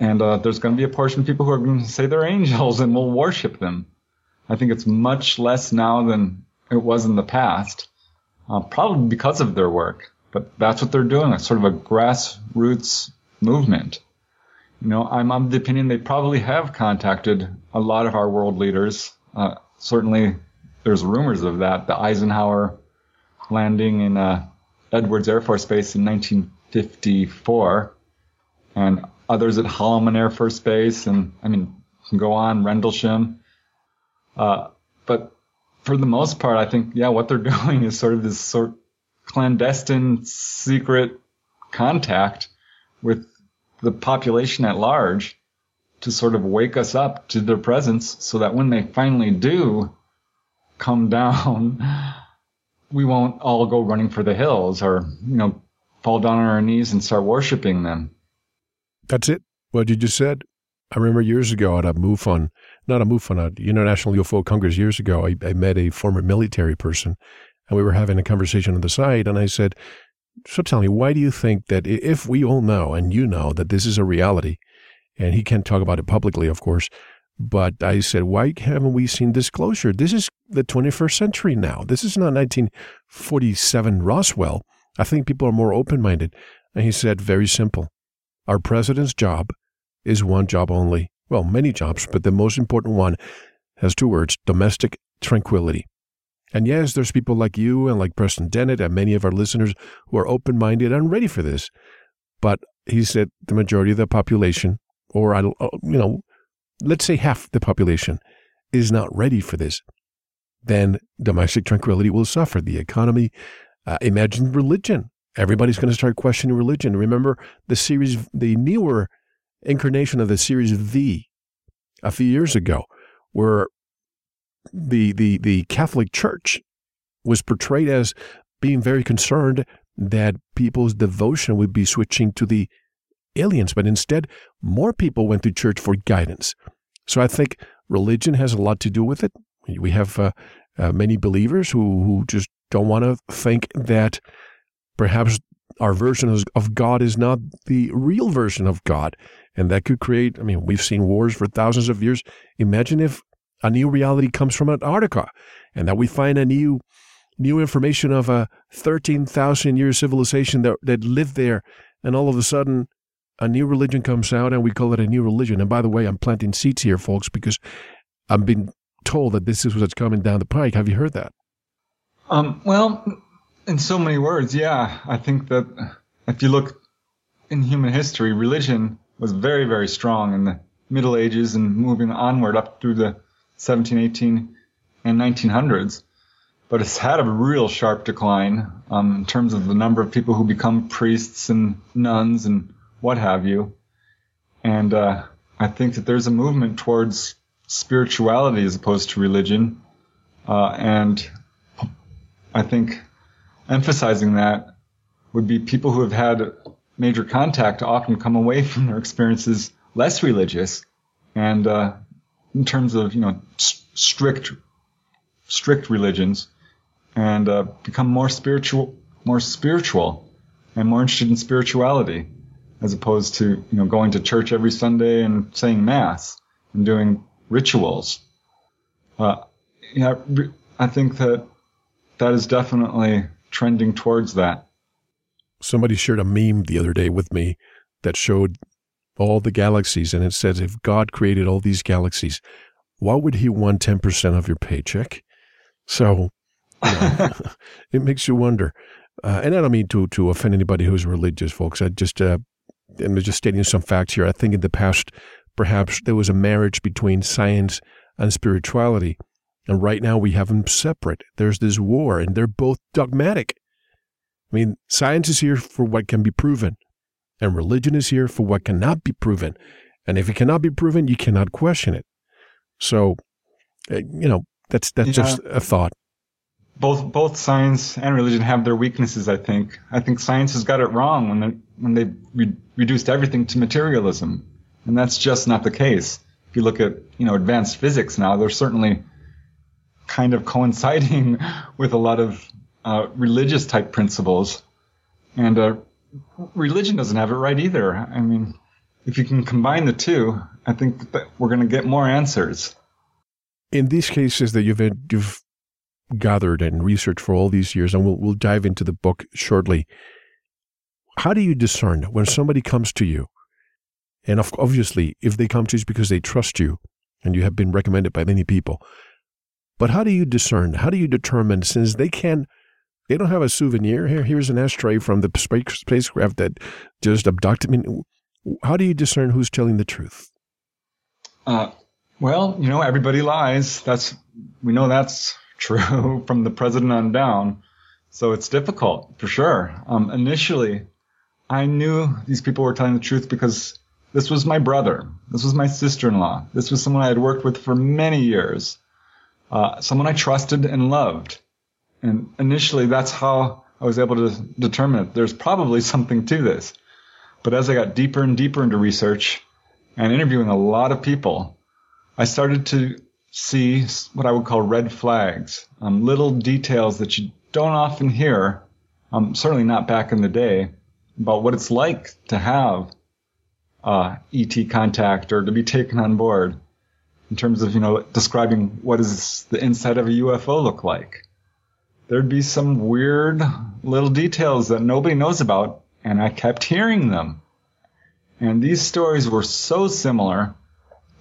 and uh, there's going to be a portion of people who are going to say they're angels and will worship them. I think it's much less now than it was in the past, uh, probably because of their work. But that's what they're doing. It's sort of a grassroots movement. You know, I'm of the opinion they probably have contacted a lot of our world leaders. Uh, certainly, there's rumors of that. The Eisenhower landing in uh, Edwards Air Force Base in 1954, and others at Holloman Air Force Base, and I mean, go on Rendlesham. Uh, but for the most part, I think, yeah, what they're doing is sort of this sort of clandestine, secret contact with the population at large to sort of wake us up to their presence so that when they finally do come down, we won't all go running for the hills or, you know, fall down on our knees and start worshiping them. That's it. What you just said. I remember years ago at a MUFON, not a MUFON, a International UFO Congress years ago, I, I met a former military person and we were having a conversation on the side and I said, so tell me, why do you think that if we all know and you know that this is a reality, and he can't talk about it publicly, of course, but I said, why haven't we seen disclosure? This is the 21st century now. This is not 1947 Roswell. I think people are more open minded. And he said, very simple. Our president's job is one job only. Well, many jobs, but the most important one has two words domestic tranquility. And yes, there's people like you and like Preston Dennett and many of our listeners who are open minded and ready for this. But he said the majority of the population, or, uh, you know, let's say half the population, is not ready for this. Then domestic tranquility will suffer. The economy, uh, imagine religion. Everybody's going to start questioning religion. Remember the series, the newer incarnation of the series V a few years ago, where the the the Catholic Church was portrayed as being very concerned that people's devotion would be switching to the aliens, but instead more people went to church for guidance. So I think religion has a lot to do with it. We have uh, uh, many believers who who just don't want to think that perhaps our version of God is not the real version of God. And that could create, I mean, we've seen wars for thousands of years. Imagine if a new reality comes from Antarctica, and that we find a new new information of a 13,000 year civilization that, that lived there, and all of a sudden a new religion comes out and we call it a new religion. And by the way, I'm planting seeds here, folks, because I've been told that this is what's coming down the pike. Have you heard that? Um, well, in so many words, yeah. I think that if you look in human history, religion was very, very strong in the Middle Ages and moving onward up through the 17, 18, and 1900s. But it's had a real sharp decline um, in terms of the number of people who become priests and nuns and what have you. And uh, I think that there's a movement towards spirituality as opposed to religion. Uh, and I think emphasizing that would be people who have had major contact often come away from their experiences less religious and uh, in terms of you know strict strict religions and uh, become more spiritual more spiritual and more interested in spirituality as opposed to you know going to church every Sunday and saying mass and doing rituals. Uh, yeah, I think that that is definitely trending towards that. Somebody shared a meme the other day with me that showed all the galaxies, and it says, if God created all these galaxies, why would He want 10% of your paycheck? So you know, it makes you wonder. Uh, and I don't mean to, to offend anybody who's religious, folks. I just, uh, I'm just stating some facts here. I think in the past, perhaps there was a marriage between science and spirituality. And right now we have them separate. There's this war, and they're both dogmatic. I mean, science is here for what can be proven. And religion is here for what cannot be proven. And if it cannot be proven, you cannot question it. So, uh, you know, that's that's yeah. just a thought. Both both science and religion have their weaknesses. I think. I think science has got it wrong when they when they re- reduced everything to materialism, and that's just not the case. If you look at you know advanced physics now, they're certainly kind of coinciding with a lot of uh, religious type principles, and uh, religion doesn't have it right either. I mean, if you can combine the two, I think that we're going to get more answers. In these cases that you've you've gathered and researched for all these years, and we'll we'll dive into the book shortly. How do you discern when somebody comes to you, and obviously, if they come to you because they trust you, and you have been recommended by many people, but how do you discern? How do you determine since they can? They don't have a souvenir here. Here's an ashtray from the spacecraft that just abducted me. How do you discern who's telling the truth? Uh, well, you know, everybody lies. That's we know that's true from the president on down. So it's difficult for sure. Um, initially, I knew these people were telling the truth because this was my brother. This was my sister-in-law. This was someone I had worked with for many years. Uh, someone I trusted and loved. And initially, that's how I was able to determine it. There's probably something to this. But as I got deeper and deeper into research and interviewing a lot of people, I started to see what I would call red flags, um, little details that you don't often hear, um, certainly not back in the day, about what it's like to have uh, ET contact or to be taken on board in terms of, you know, describing what does the inside of a UFO look like. There'd be some weird little details that nobody knows about, and I kept hearing them. And these stories were so similar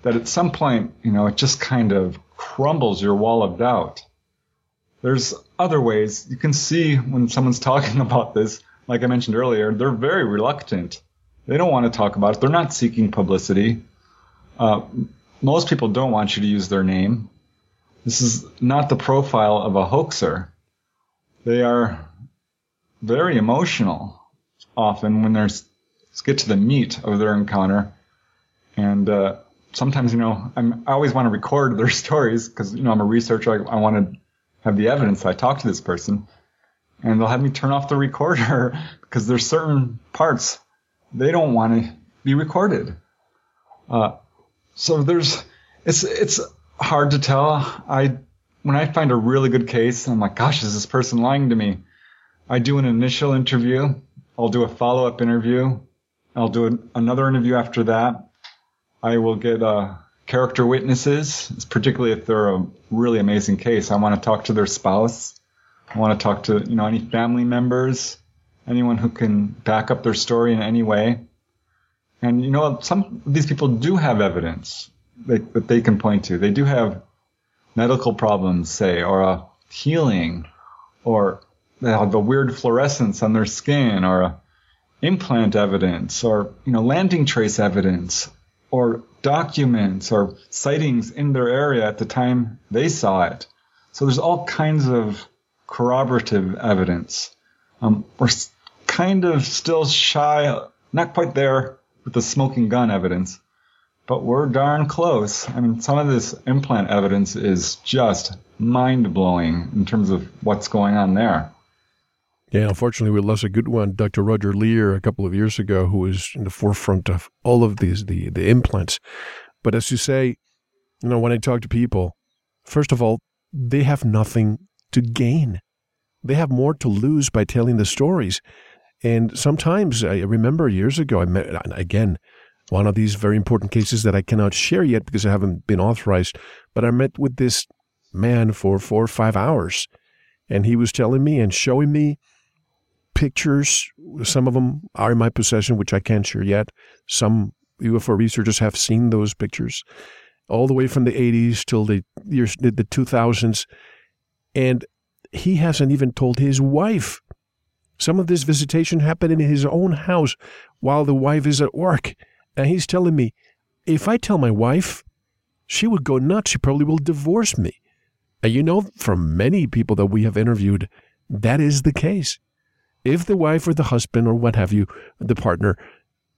that at some point, you know, it just kind of crumbles your wall of doubt. There's other ways you can see when someone's talking about this, like I mentioned earlier, they're very reluctant. They don't want to talk about it. They're not seeking publicity. Uh, most people don't want you to use their name. This is not the profile of a hoaxer. They are very emotional often when they get to the meat of their encounter. And uh, sometimes, you know, I'm, I always want to record their stories because, you know, I'm a researcher. I, I want to have the evidence I talked to this person. And they'll have me turn off the recorder because there's certain parts they don't want to be recorded. Uh, so there's, it's, it's hard to tell. I, when I find a really good case, I'm like, gosh, is this person lying to me? I do an initial interview. I'll do a follow up interview. I'll do an, another interview after that. I will get uh, character witnesses, particularly if they're a really amazing case. I want to talk to their spouse. I want to talk to you know any family members, anyone who can back up their story in any way. And you know some these people do have evidence that, that they can point to. They do have medical problems, say, or a healing, or they have a weird fluorescence on their skin, or a implant evidence, or you know landing trace evidence, or documents or sightings in their area at the time they saw it. So there's all kinds of corroborative evidence. Um, we're kind of still shy, not quite there with the smoking gun evidence, but we're darn close. I mean, some of this implant evidence is just mind blowing in terms of what's going on there. Yeah, unfortunately, we lost a good one, Dr. Roger Leir, a couple of years ago, who was in the forefront of all of these the the implants. But as you say, you know, when I talk to people, first of all, they have nothing to gain. They have more to lose by telling the stories. And sometimes I remember years ago, I met again one of these very important cases that I cannot share yet because I haven't been authorized. But I met with this man for four or five hours, and he was telling me and showing me pictures. Some of them are in my possession, which I can't share yet. Some UFO researchers have seen those pictures, all the way from the 80s till the years the 2000s, and he hasn't even told his wife. Some of this visitation happened in his own house while the wife is at work, and he's telling me, if I tell my wife, she would go nuts. She probably will divorce me. And you know, from many people that we have interviewed, that is the case if the wife or the husband or what have you, the partner,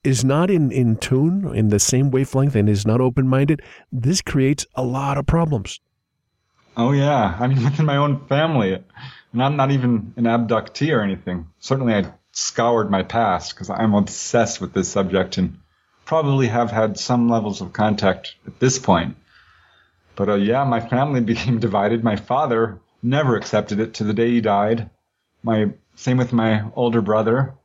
is not in, in tune, in the same wavelength, and is not open minded, this creates a lot of problems. Oh, yeah. I mean, within my own family, and I'm not even an abductee or anything. Certainly, I scoured my past because I'm obsessed with this subject and probably have had some levels of contact at this point. But uh, yeah, my family became divided. My father never accepted it to the day he died. My same with my older brother.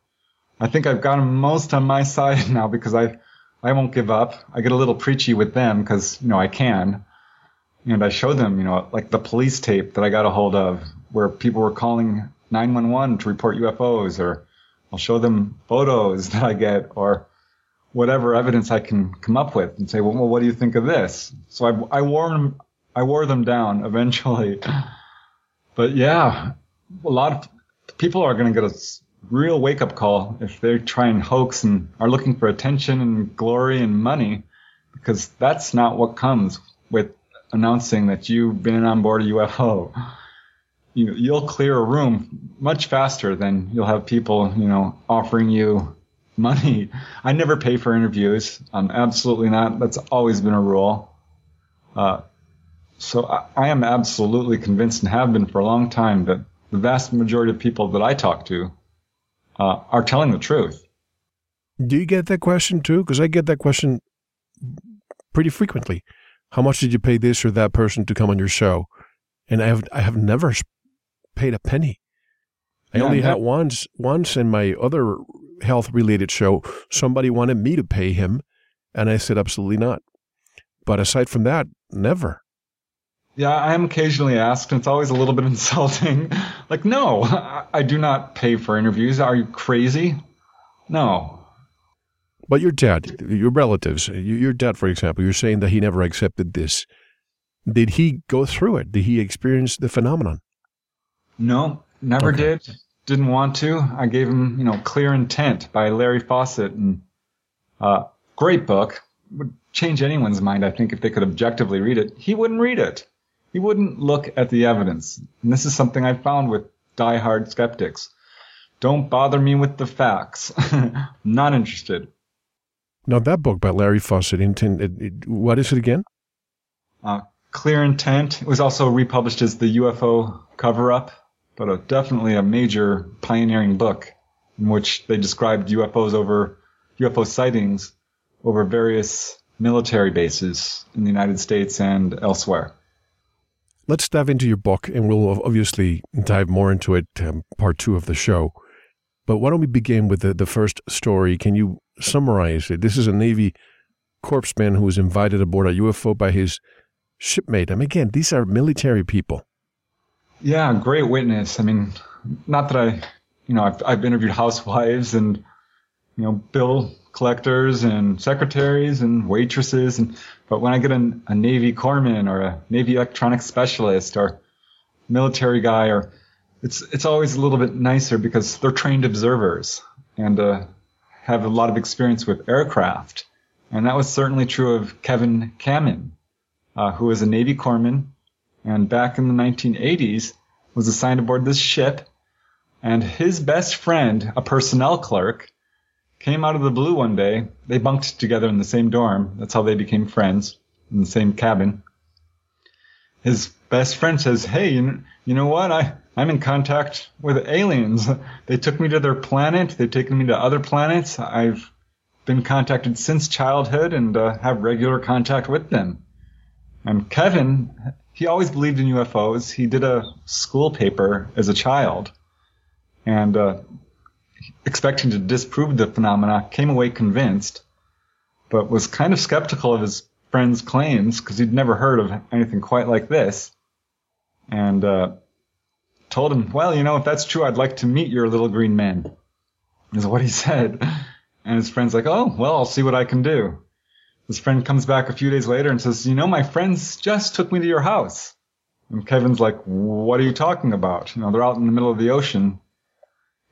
I think I've got most on my side now because I, I won't give up. I get a little preachy with them because, you know, I can. And I show them, you know, like the police tape that I got a hold of where people were calling 911 to report UFOs or I'll show them photos that I get or whatever evidence I can come up with and say, well, well what do you think of this? So I, I them, I wore them down eventually. But yeah, a lot of people are going to get a real wake up call if they try and hoax and are looking for attention and glory and money, because that's not what comes with announcing that you've been on board a UFO. You, you'll clear a room much faster than you'll have people, you know, offering you money. I never pay for interviews. Um, absolutely not. That's always been a rule. Uh, so I, I am absolutely convinced and have been for a long time that the vast majority of people that I talk to uh, are telling the truth. Do you get that question too? Because I get that question pretty frequently. How much did you pay this or that person to come on your show? And I have I have never paid a penny. I yeah, only had once once in my other health related show somebody wanted me to pay him, and I said absolutely not. But aside from that, never. Yeah, I am occasionally asked, and it's always a little bit insulting. like, no, I do not pay for interviews. Are you crazy? No. But your dad, your relatives, your dad, for example, you're saying that he never accepted this. Did he go through it? Did he experience the phenomenon? No, never okay. did. Didn't want to. I gave him, you know, Clear Intent by Larry Fawcett, and uh, great book. Would change anyone's mind, I think, if they could objectively read it. He wouldn't read it he wouldn't look at the evidence. And this is something I found with die-hard skeptics. Don't bother me with the facts. Not interested. Now, that book by Larry Fawcett, intent, it, it, what is it again? Uh, Clear Intent. It was also republished as the UFO cover up, but a, definitely a major pioneering book in which they described UFOs over, UFO sightings over various military bases in the United States and elsewhere let's dive into your book, and we'll obviously dive more into it, um, part two of the show. But why don't we begin with the, the first story? Can you summarize it? This is a Navy corpsman who was invited aboard a UFO by his shipmate. I mean, again, these are military people. Yeah, great witness. I mean, not that I, you know, I've, I've interviewed housewives and, you know, bill collectors and secretaries and waitresses and but when I get a, a Navy corpsman or a Navy electronics specialist or military guy or it's it's always a little bit nicer because they're trained observers and uh, have a lot of experience with aircraft. And that was certainly true of Kevin Kamin, uh, who was a Navy corpsman and back in the 1980s was assigned aboard this ship. And his best friend, a personnel clerk, came out of the blue one day. They bunked together in the same dorm. That's how they became friends in the same cabin. His best friend says, "Hey, you, you know what? I I'm in contact with aliens. They took me to their planet. They've taken me to other planets. I've been contacted since childhood and uh, have regular contact with them." And Kevin, he always believed in UFOs. He did a school paper as a child, and uh, expecting to disprove the phenomena, came away convinced, but was kind of skeptical of his friend's claims because he'd never heard of anything quite like this. And uh, told him, well, you know, if that's true, I'd like to meet your little green man, is what he said. And his friend's like, oh, well, I'll see what I can do. His friend comes back a few days later and says, you know, my friends just took me to your house. And Kevin's like, what are you talking about? You know, they're out in the middle of the ocean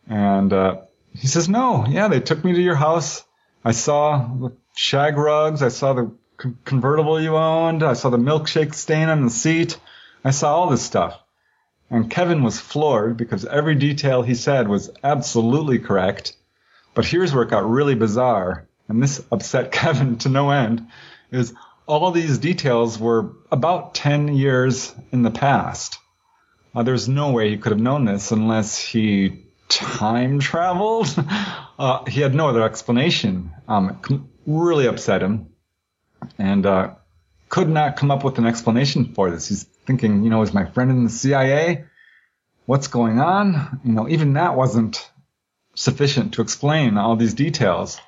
and uh, he says, No, yeah, they took me to your house. I saw the shag rugs. I saw the convertible you owned. I saw the milkshake stain on the seat. I saw all this stuff. And Kevin was floored because every detail he said was absolutely correct. But here's where it got really bizarre, and this upset Kevin to no end, is all these details were about 10 years in the past. Uh, there's no way he could have known this unless he time traveled. Uh, he had no other explanation. Um, really upset him, and uh, could not come up with an explanation for this. He's thinking, you know, is my friend in the CIA? What's going on? You know, even that wasn't sufficient to explain all these details.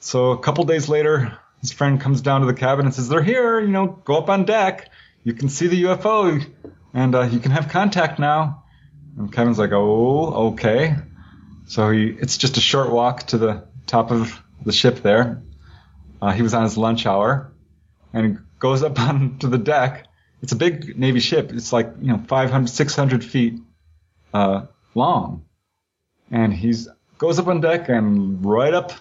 So a couple days later, his friend comes down to the cabin and says, "They're here. You know, go up on deck. You can see the UFO, and uh, you can have contact now." And Kevin's like, "Oh, okay." So he, it's just a short walk to the top of the ship there. Uh, he was on his lunch hour, and goes up onto the deck. It's a big Navy ship. It's like you know 500, 600 feet uh, long, and he's goes up on deck and right up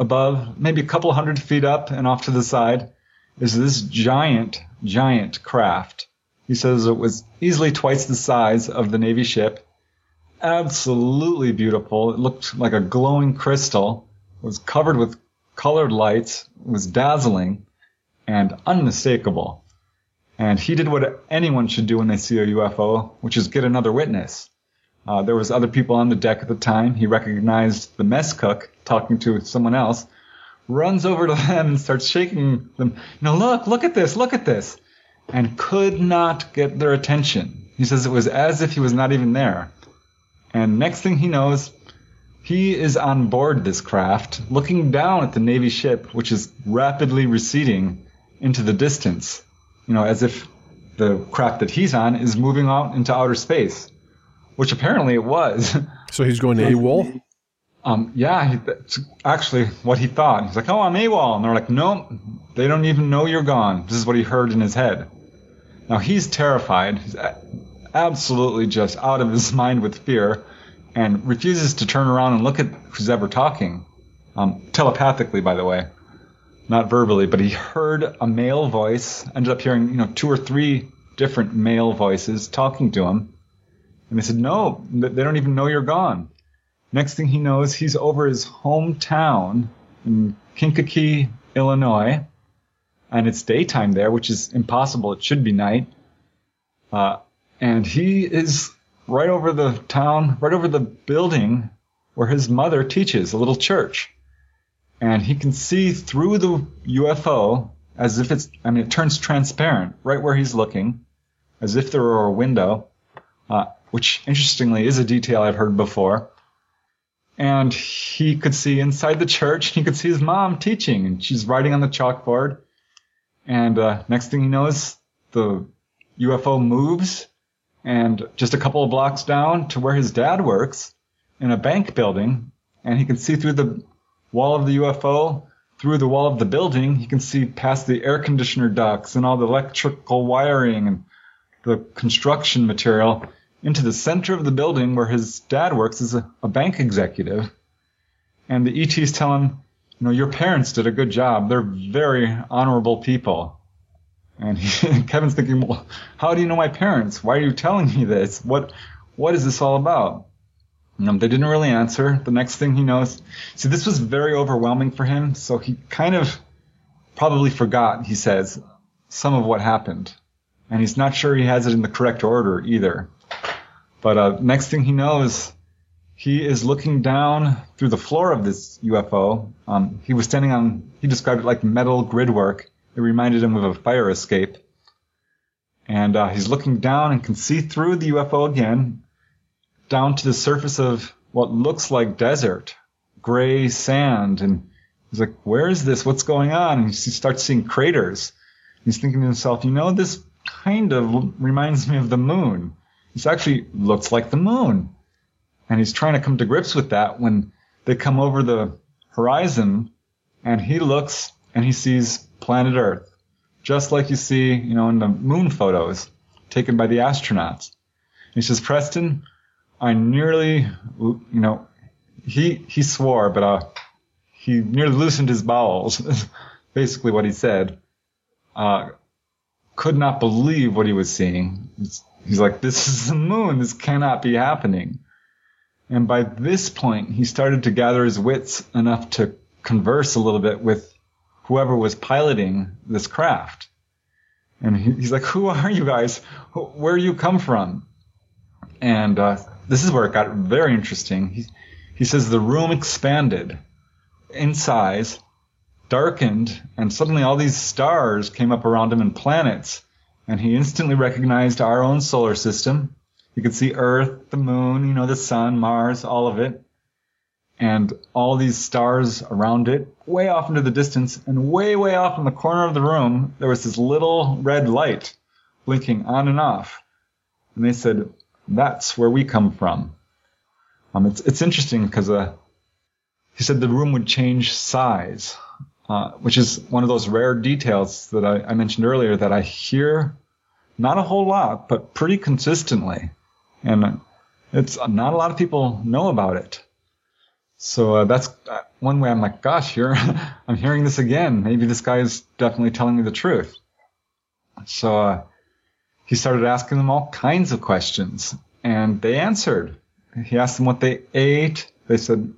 above, maybe a couple hundred feet up and off to the side, is this giant, giant craft. He says it was easily twice the size of the Navy ship. Absolutely beautiful. It looked like a glowing crystal. It was covered with colored lights. It was dazzling and unmistakable. And he did what anyone should do when they see a UFO, which is get another witness. Uh, there was other people on the deck at the time. He recognized the mess cook talking to someone else, runs over to them and starts shaking them. You know, look, look at this, look at this, and could not get their attention. He says it was as if he was not even there. And next thing he knows, he is on board this craft, looking down at the Navy ship, which is rapidly receding into the distance. You know, as if the craft that he's on is moving out into outer space which apparently it was. So he's going to AWOL? Um, yeah, he, that's actually what he thought. He's like, oh, I'm AWOL. And they're like, no, they don't even know you're gone. This is what he heard in his head. Now he's terrified. He's absolutely just out of his mind with fear and refuses to turn around and look at who's ever talking. Um, telepathically, by the way, not verbally, but he heard a male voice, ended up hearing, you know, two or three different male voices talking to him and they said, no, they don't even know you're gone. Next thing he knows, he's over his hometown in Kankakee, Illinois, and it's daytime there, which is impossible. It should be night. Uh, and he is right over the town, right over the building where his mother teaches, a little church. And he can see through the UFO as if it's, I mean, it turns transparent right where he's looking, as if there were a window. Uh, which interestingly is a detail I've heard before. And he could see inside the church, he could see his mom teaching, and she's writing on the chalkboard. And uh, next thing he knows, the UFO moves, and just a couple of blocks down to where his dad works in a bank building, and he can see through the wall of the UFO, through the wall of the building, he can see past the air conditioner ducts and all the electrical wiring and the construction material into the center of the building where his dad works as a, a bank executive. And the ETs tell him, you know, your parents did a good job. They're very honorable people. And he, Kevin's thinking, well, how do you know my parents? Why are you telling me this? What, what is this all about? They didn't really answer. The next thing he knows, see, this was very overwhelming for him. So he kind of probably forgot, he says, some of what happened. And he's not sure he has it in the correct order either. But uh, next thing he knows, he is looking down through the floor of this UFO. Um, he was standing on, he described it like metal gridwork. It reminded him of a fire escape. And uh, he's looking down and can see through the UFO again, down to the surface of what looks like desert, gray sand. And he's like, where is this? What's going on? And he starts seeing craters. He's thinking to himself, you know, this kind of reminds me of the moon. This actually looks like the moon. And he's trying to come to grips with that when they come over the horizon and he looks and he sees planet Earth, just like you see, you know, in the moon photos taken by the astronauts. He says, Preston, I nearly, you know, he, he swore, but, uh, he nearly loosened his bowels, basically what he said. Uh, could not believe what he was seeing. He's like, this is the moon. This cannot be happening. And by this point, he started to gather his wits enough to converse a little bit with whoever was piloting this craft. And he's like, who are you guys? Where you come from? And uh, this is where it got very interesting. He, he says the room expanded in size, darkened, and suddenly all these stars came up around him and planets and he instantly recognized our own solar system. You could see Earth, the moon, you know, the sun, Mars, all of it. and all these stars around it, way off into the distance, and way, way off in the corner of the room, there was this little red light blinking on and off. And they said, that's where we come from. Um, it's, it's interesting because, uh, he said the room would change size, uh, which is one of those rare details that I, I mentioned earlier that I hear not a whole lot, but pretty consistently. And it's not a lot of people know about it. So uh, that's uh, one way I'm like, gosh, you're, I'm hearing this again. Maybe this guy is definitely telling me the truth. So uh, he started asking them all kinds of questions, and they answered. He asked them what they ate. They said,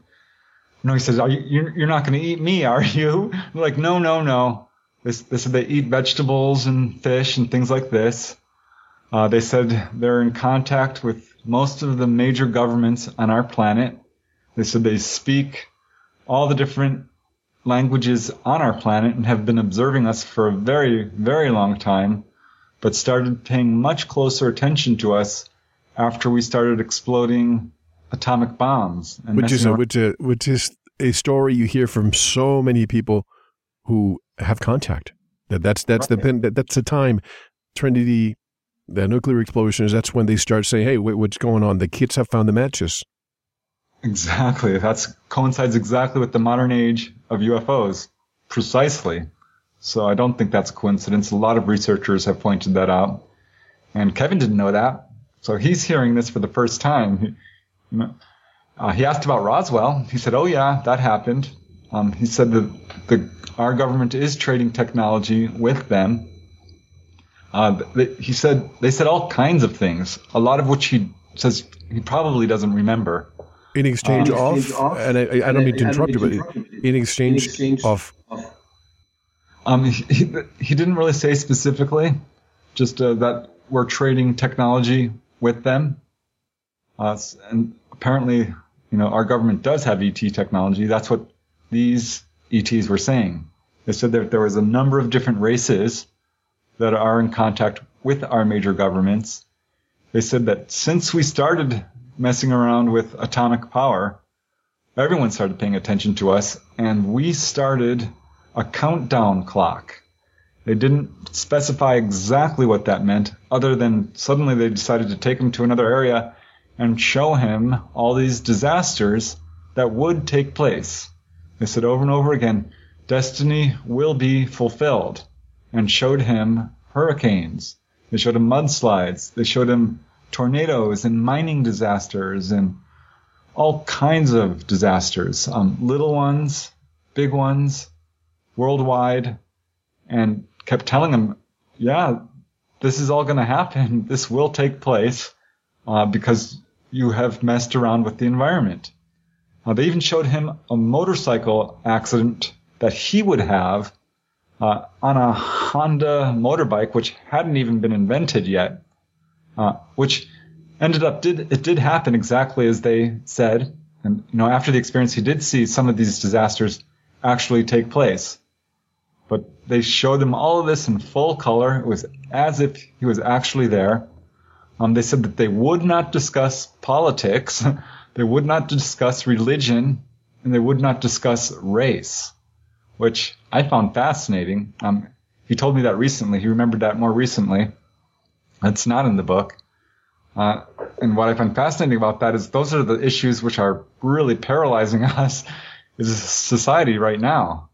"No." He says, "Are you? You're not going to eat me, are you?" They're like, "No, no, no." They, they said they eat vegetables and fish and things like this. Uh, they said they're in contact with most of the major governments on our planet they said they speak all the different languages on our planet and have been observing us for a very, very long time, but started paying much closer attention to us after we started exploding atomic bombs. which is a, which, a, which is a story you hear from so many people who have contact. That that's that's right. the that, that's the time Trinity, the nuclear explosions. That's when they start saying, "Hey, wait, what's going on? The kids have found the matches." Exactly. That coincides exactly with the modern age of UFOs. Precisely. So I don't think that's a coincidence. A lot of researchers have pointed that out. And Kevin didn't know that. So he's hearing this for the first time. He, you know, uh, he asked about Roswell. He said, "Oh yeah, that happened." Um, he said that the, our government is trading technology with them. Uh, they, he said they said all kinds of things, a lot of which he says he probably doesn't remember in exchange, um, of, of, and I, I don't mean to interrupt you, but in exchange, in exchange of. Um, he, he didn't really say specifically, just uh, that we're trading technology with them. Uh, and apparently, you know, our government does have ET technology. That's what these ETs were saying. They said that there was a number of different races that are in contact with our major governments. They said that since we started messing around with atomic power, everyone started paying attention to us, and we started a countdown clock. They didn't specify exactly what that meant, other than suddenly they decided to take him to another area and show him all these disasters that would take place. They said over and over again, destiny will be fulfilled, and showed him hurricanes. They showed him mudslides. They showed him tornadoes and mining disasters and all kinds of disasters, um, little ones, big ones, worldwide, and kept telling him, yeah, this is all going to happen. This will take place uh, because you have messed around with the environment. Uh, they even showed him a motorcycle accident that he would have uh, on a Honda motorbike, which hadn't even been invented yet uh, which ended up did it did happen exactly as they said. And you know, after the experience, he did see some of these disasters actually take place. But they showed him all of this in full color. It was as if he was actually there. Um, they said that they would not discuss politics, they would not discuss religion, and they would not discuss race, which I found fascinating. Um, he told me that recently. He remembered that more recently. That's not in the book. Uh, and what I find fascinating about that is those are the issues which are really paralyzing us as a society right now.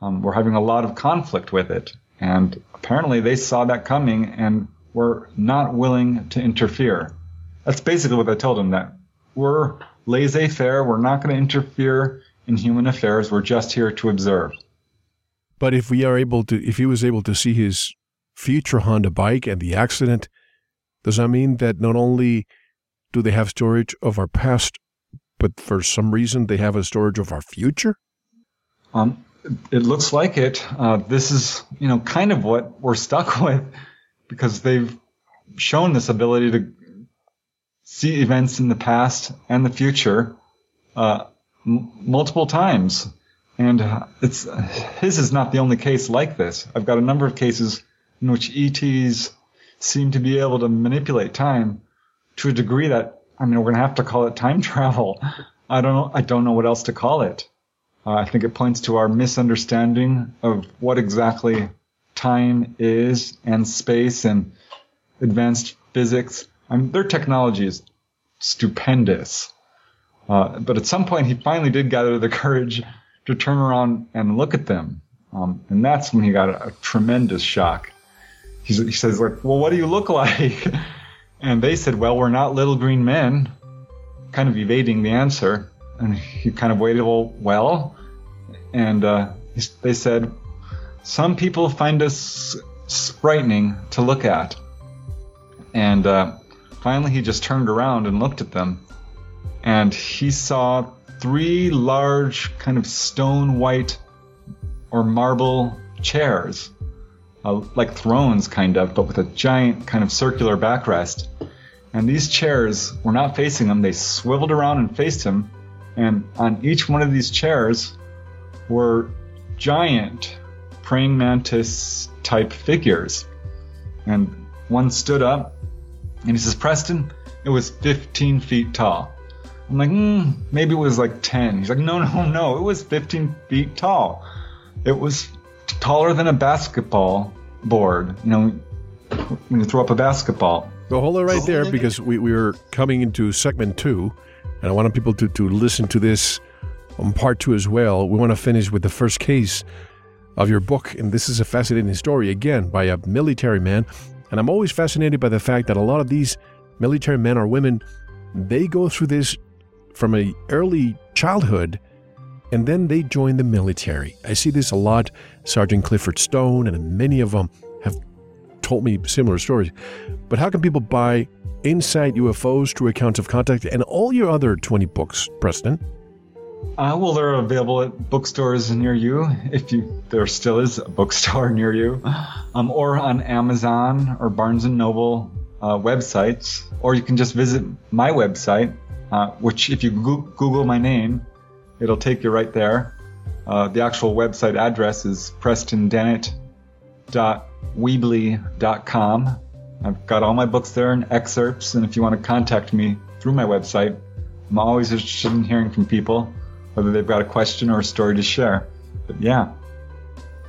Um, we're having a lot of conflict with it. And apparently they saw that coming and were not willing to interfere. That's basically what I told him that we're laissez faire. We're not going to interfere in human affairs. We're just here to observe. But if we are able to, if he was able to see his future Honda bike and the accident, does that mean that not only do they have storage of our past, but for some reason they have a storage of our future? Um, it looks like it. Uh, this is, you know, kind of what we're stuck with because they've shown this ability to see events in the past and the future uh, m- multiple times. And it's his is not the only case like this. I've got a number of cases in which ETs seem to be able to manipulate time to a degree that I mean we're going to have to call it time travel. I don't know. I don't know what else to call it. Uh, I think it points to our misunderstanding of what exactly time is and space and advanced physics. I mean, their technology is stupendous. Uh, but at some point, he finally did gather the courage to turn around and look at them. Um, and that's when he got a, a tremendous shock. He's, he says, like, well, what do you look like? And they said, well, we're not little green men, kind of evading the answer. And he kind of waited, well, well. And uh, they said, some people find us frightening to look at. And uh, finally, he just turned around and looked at them. And he saw three large, kind of stone white or marble chairs, uh, like thrones, kind of, but with a giant, kind of circular backrest. And these chairs were not facing him, they swiveled around and faced him. And on each one of these chairs were giant praying mantis type figures. And one stood up and he says, Preston, it was 15 feet tall. I'm like, hmm, maybe it was like 10. He's like, no, no, no, it was 15 feet tall. It was taller than a basketball board. You know, when you throw up a basketball. So hold it right there because we, we are coming into segment two, and I want people to, to listen to this on part two as well. We want to finish with the first case of your book, and this is a fascinating story, again, by a military man. And I'm always fascinated by the fact that a lot of these military men or women, they go through this from a early childhood and then they join the military. I see this a lot. Sergeant Clifford Stone and many of them have told me similar stories. But how can people buy Inside UFOs, True Accounts of Contact, and all your other 20 books, Preston? Uh, well, they're available at bookstores near you, if you there still is a bookstore near you, um, or on Amazon or Barnes and Noble uh, websites, or you can just visit my website, uh, which if you Google my name, it'll take you right there. Uh, the actual website address is prestondennett.weebly.com. I've got all my books there and excerpts, and if you want to contact me through my website, I'm always interested in hearing from people, whether they've got a question or a story to share. But yeah.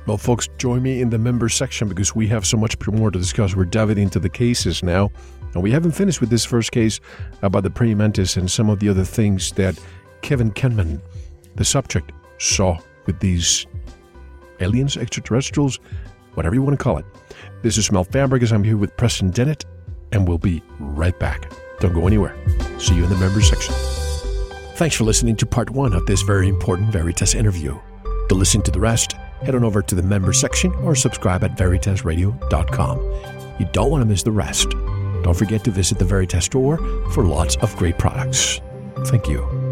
Well, folks, join me in the member section because we have so much more to discuss. We're diving into the cases now, and we haven't finished with this first case about the praying mantis and some of the other things that Kevin Kenman, the subject, saw with these aliens, extraterrestrials, whatever you want to call it. This is Mel Fabregas. I'm here with Preston Dennett, and we'll be right back. Don't go anywhere. See you in the members section. Thanks for listening to part one of this very important Veritas interview. To listen to the rest, head on over to the members section or subscribe at veritasradio.com. You don't want to miss the rest. Don't forget to visit the Veritas store for lots of great products. Thank you.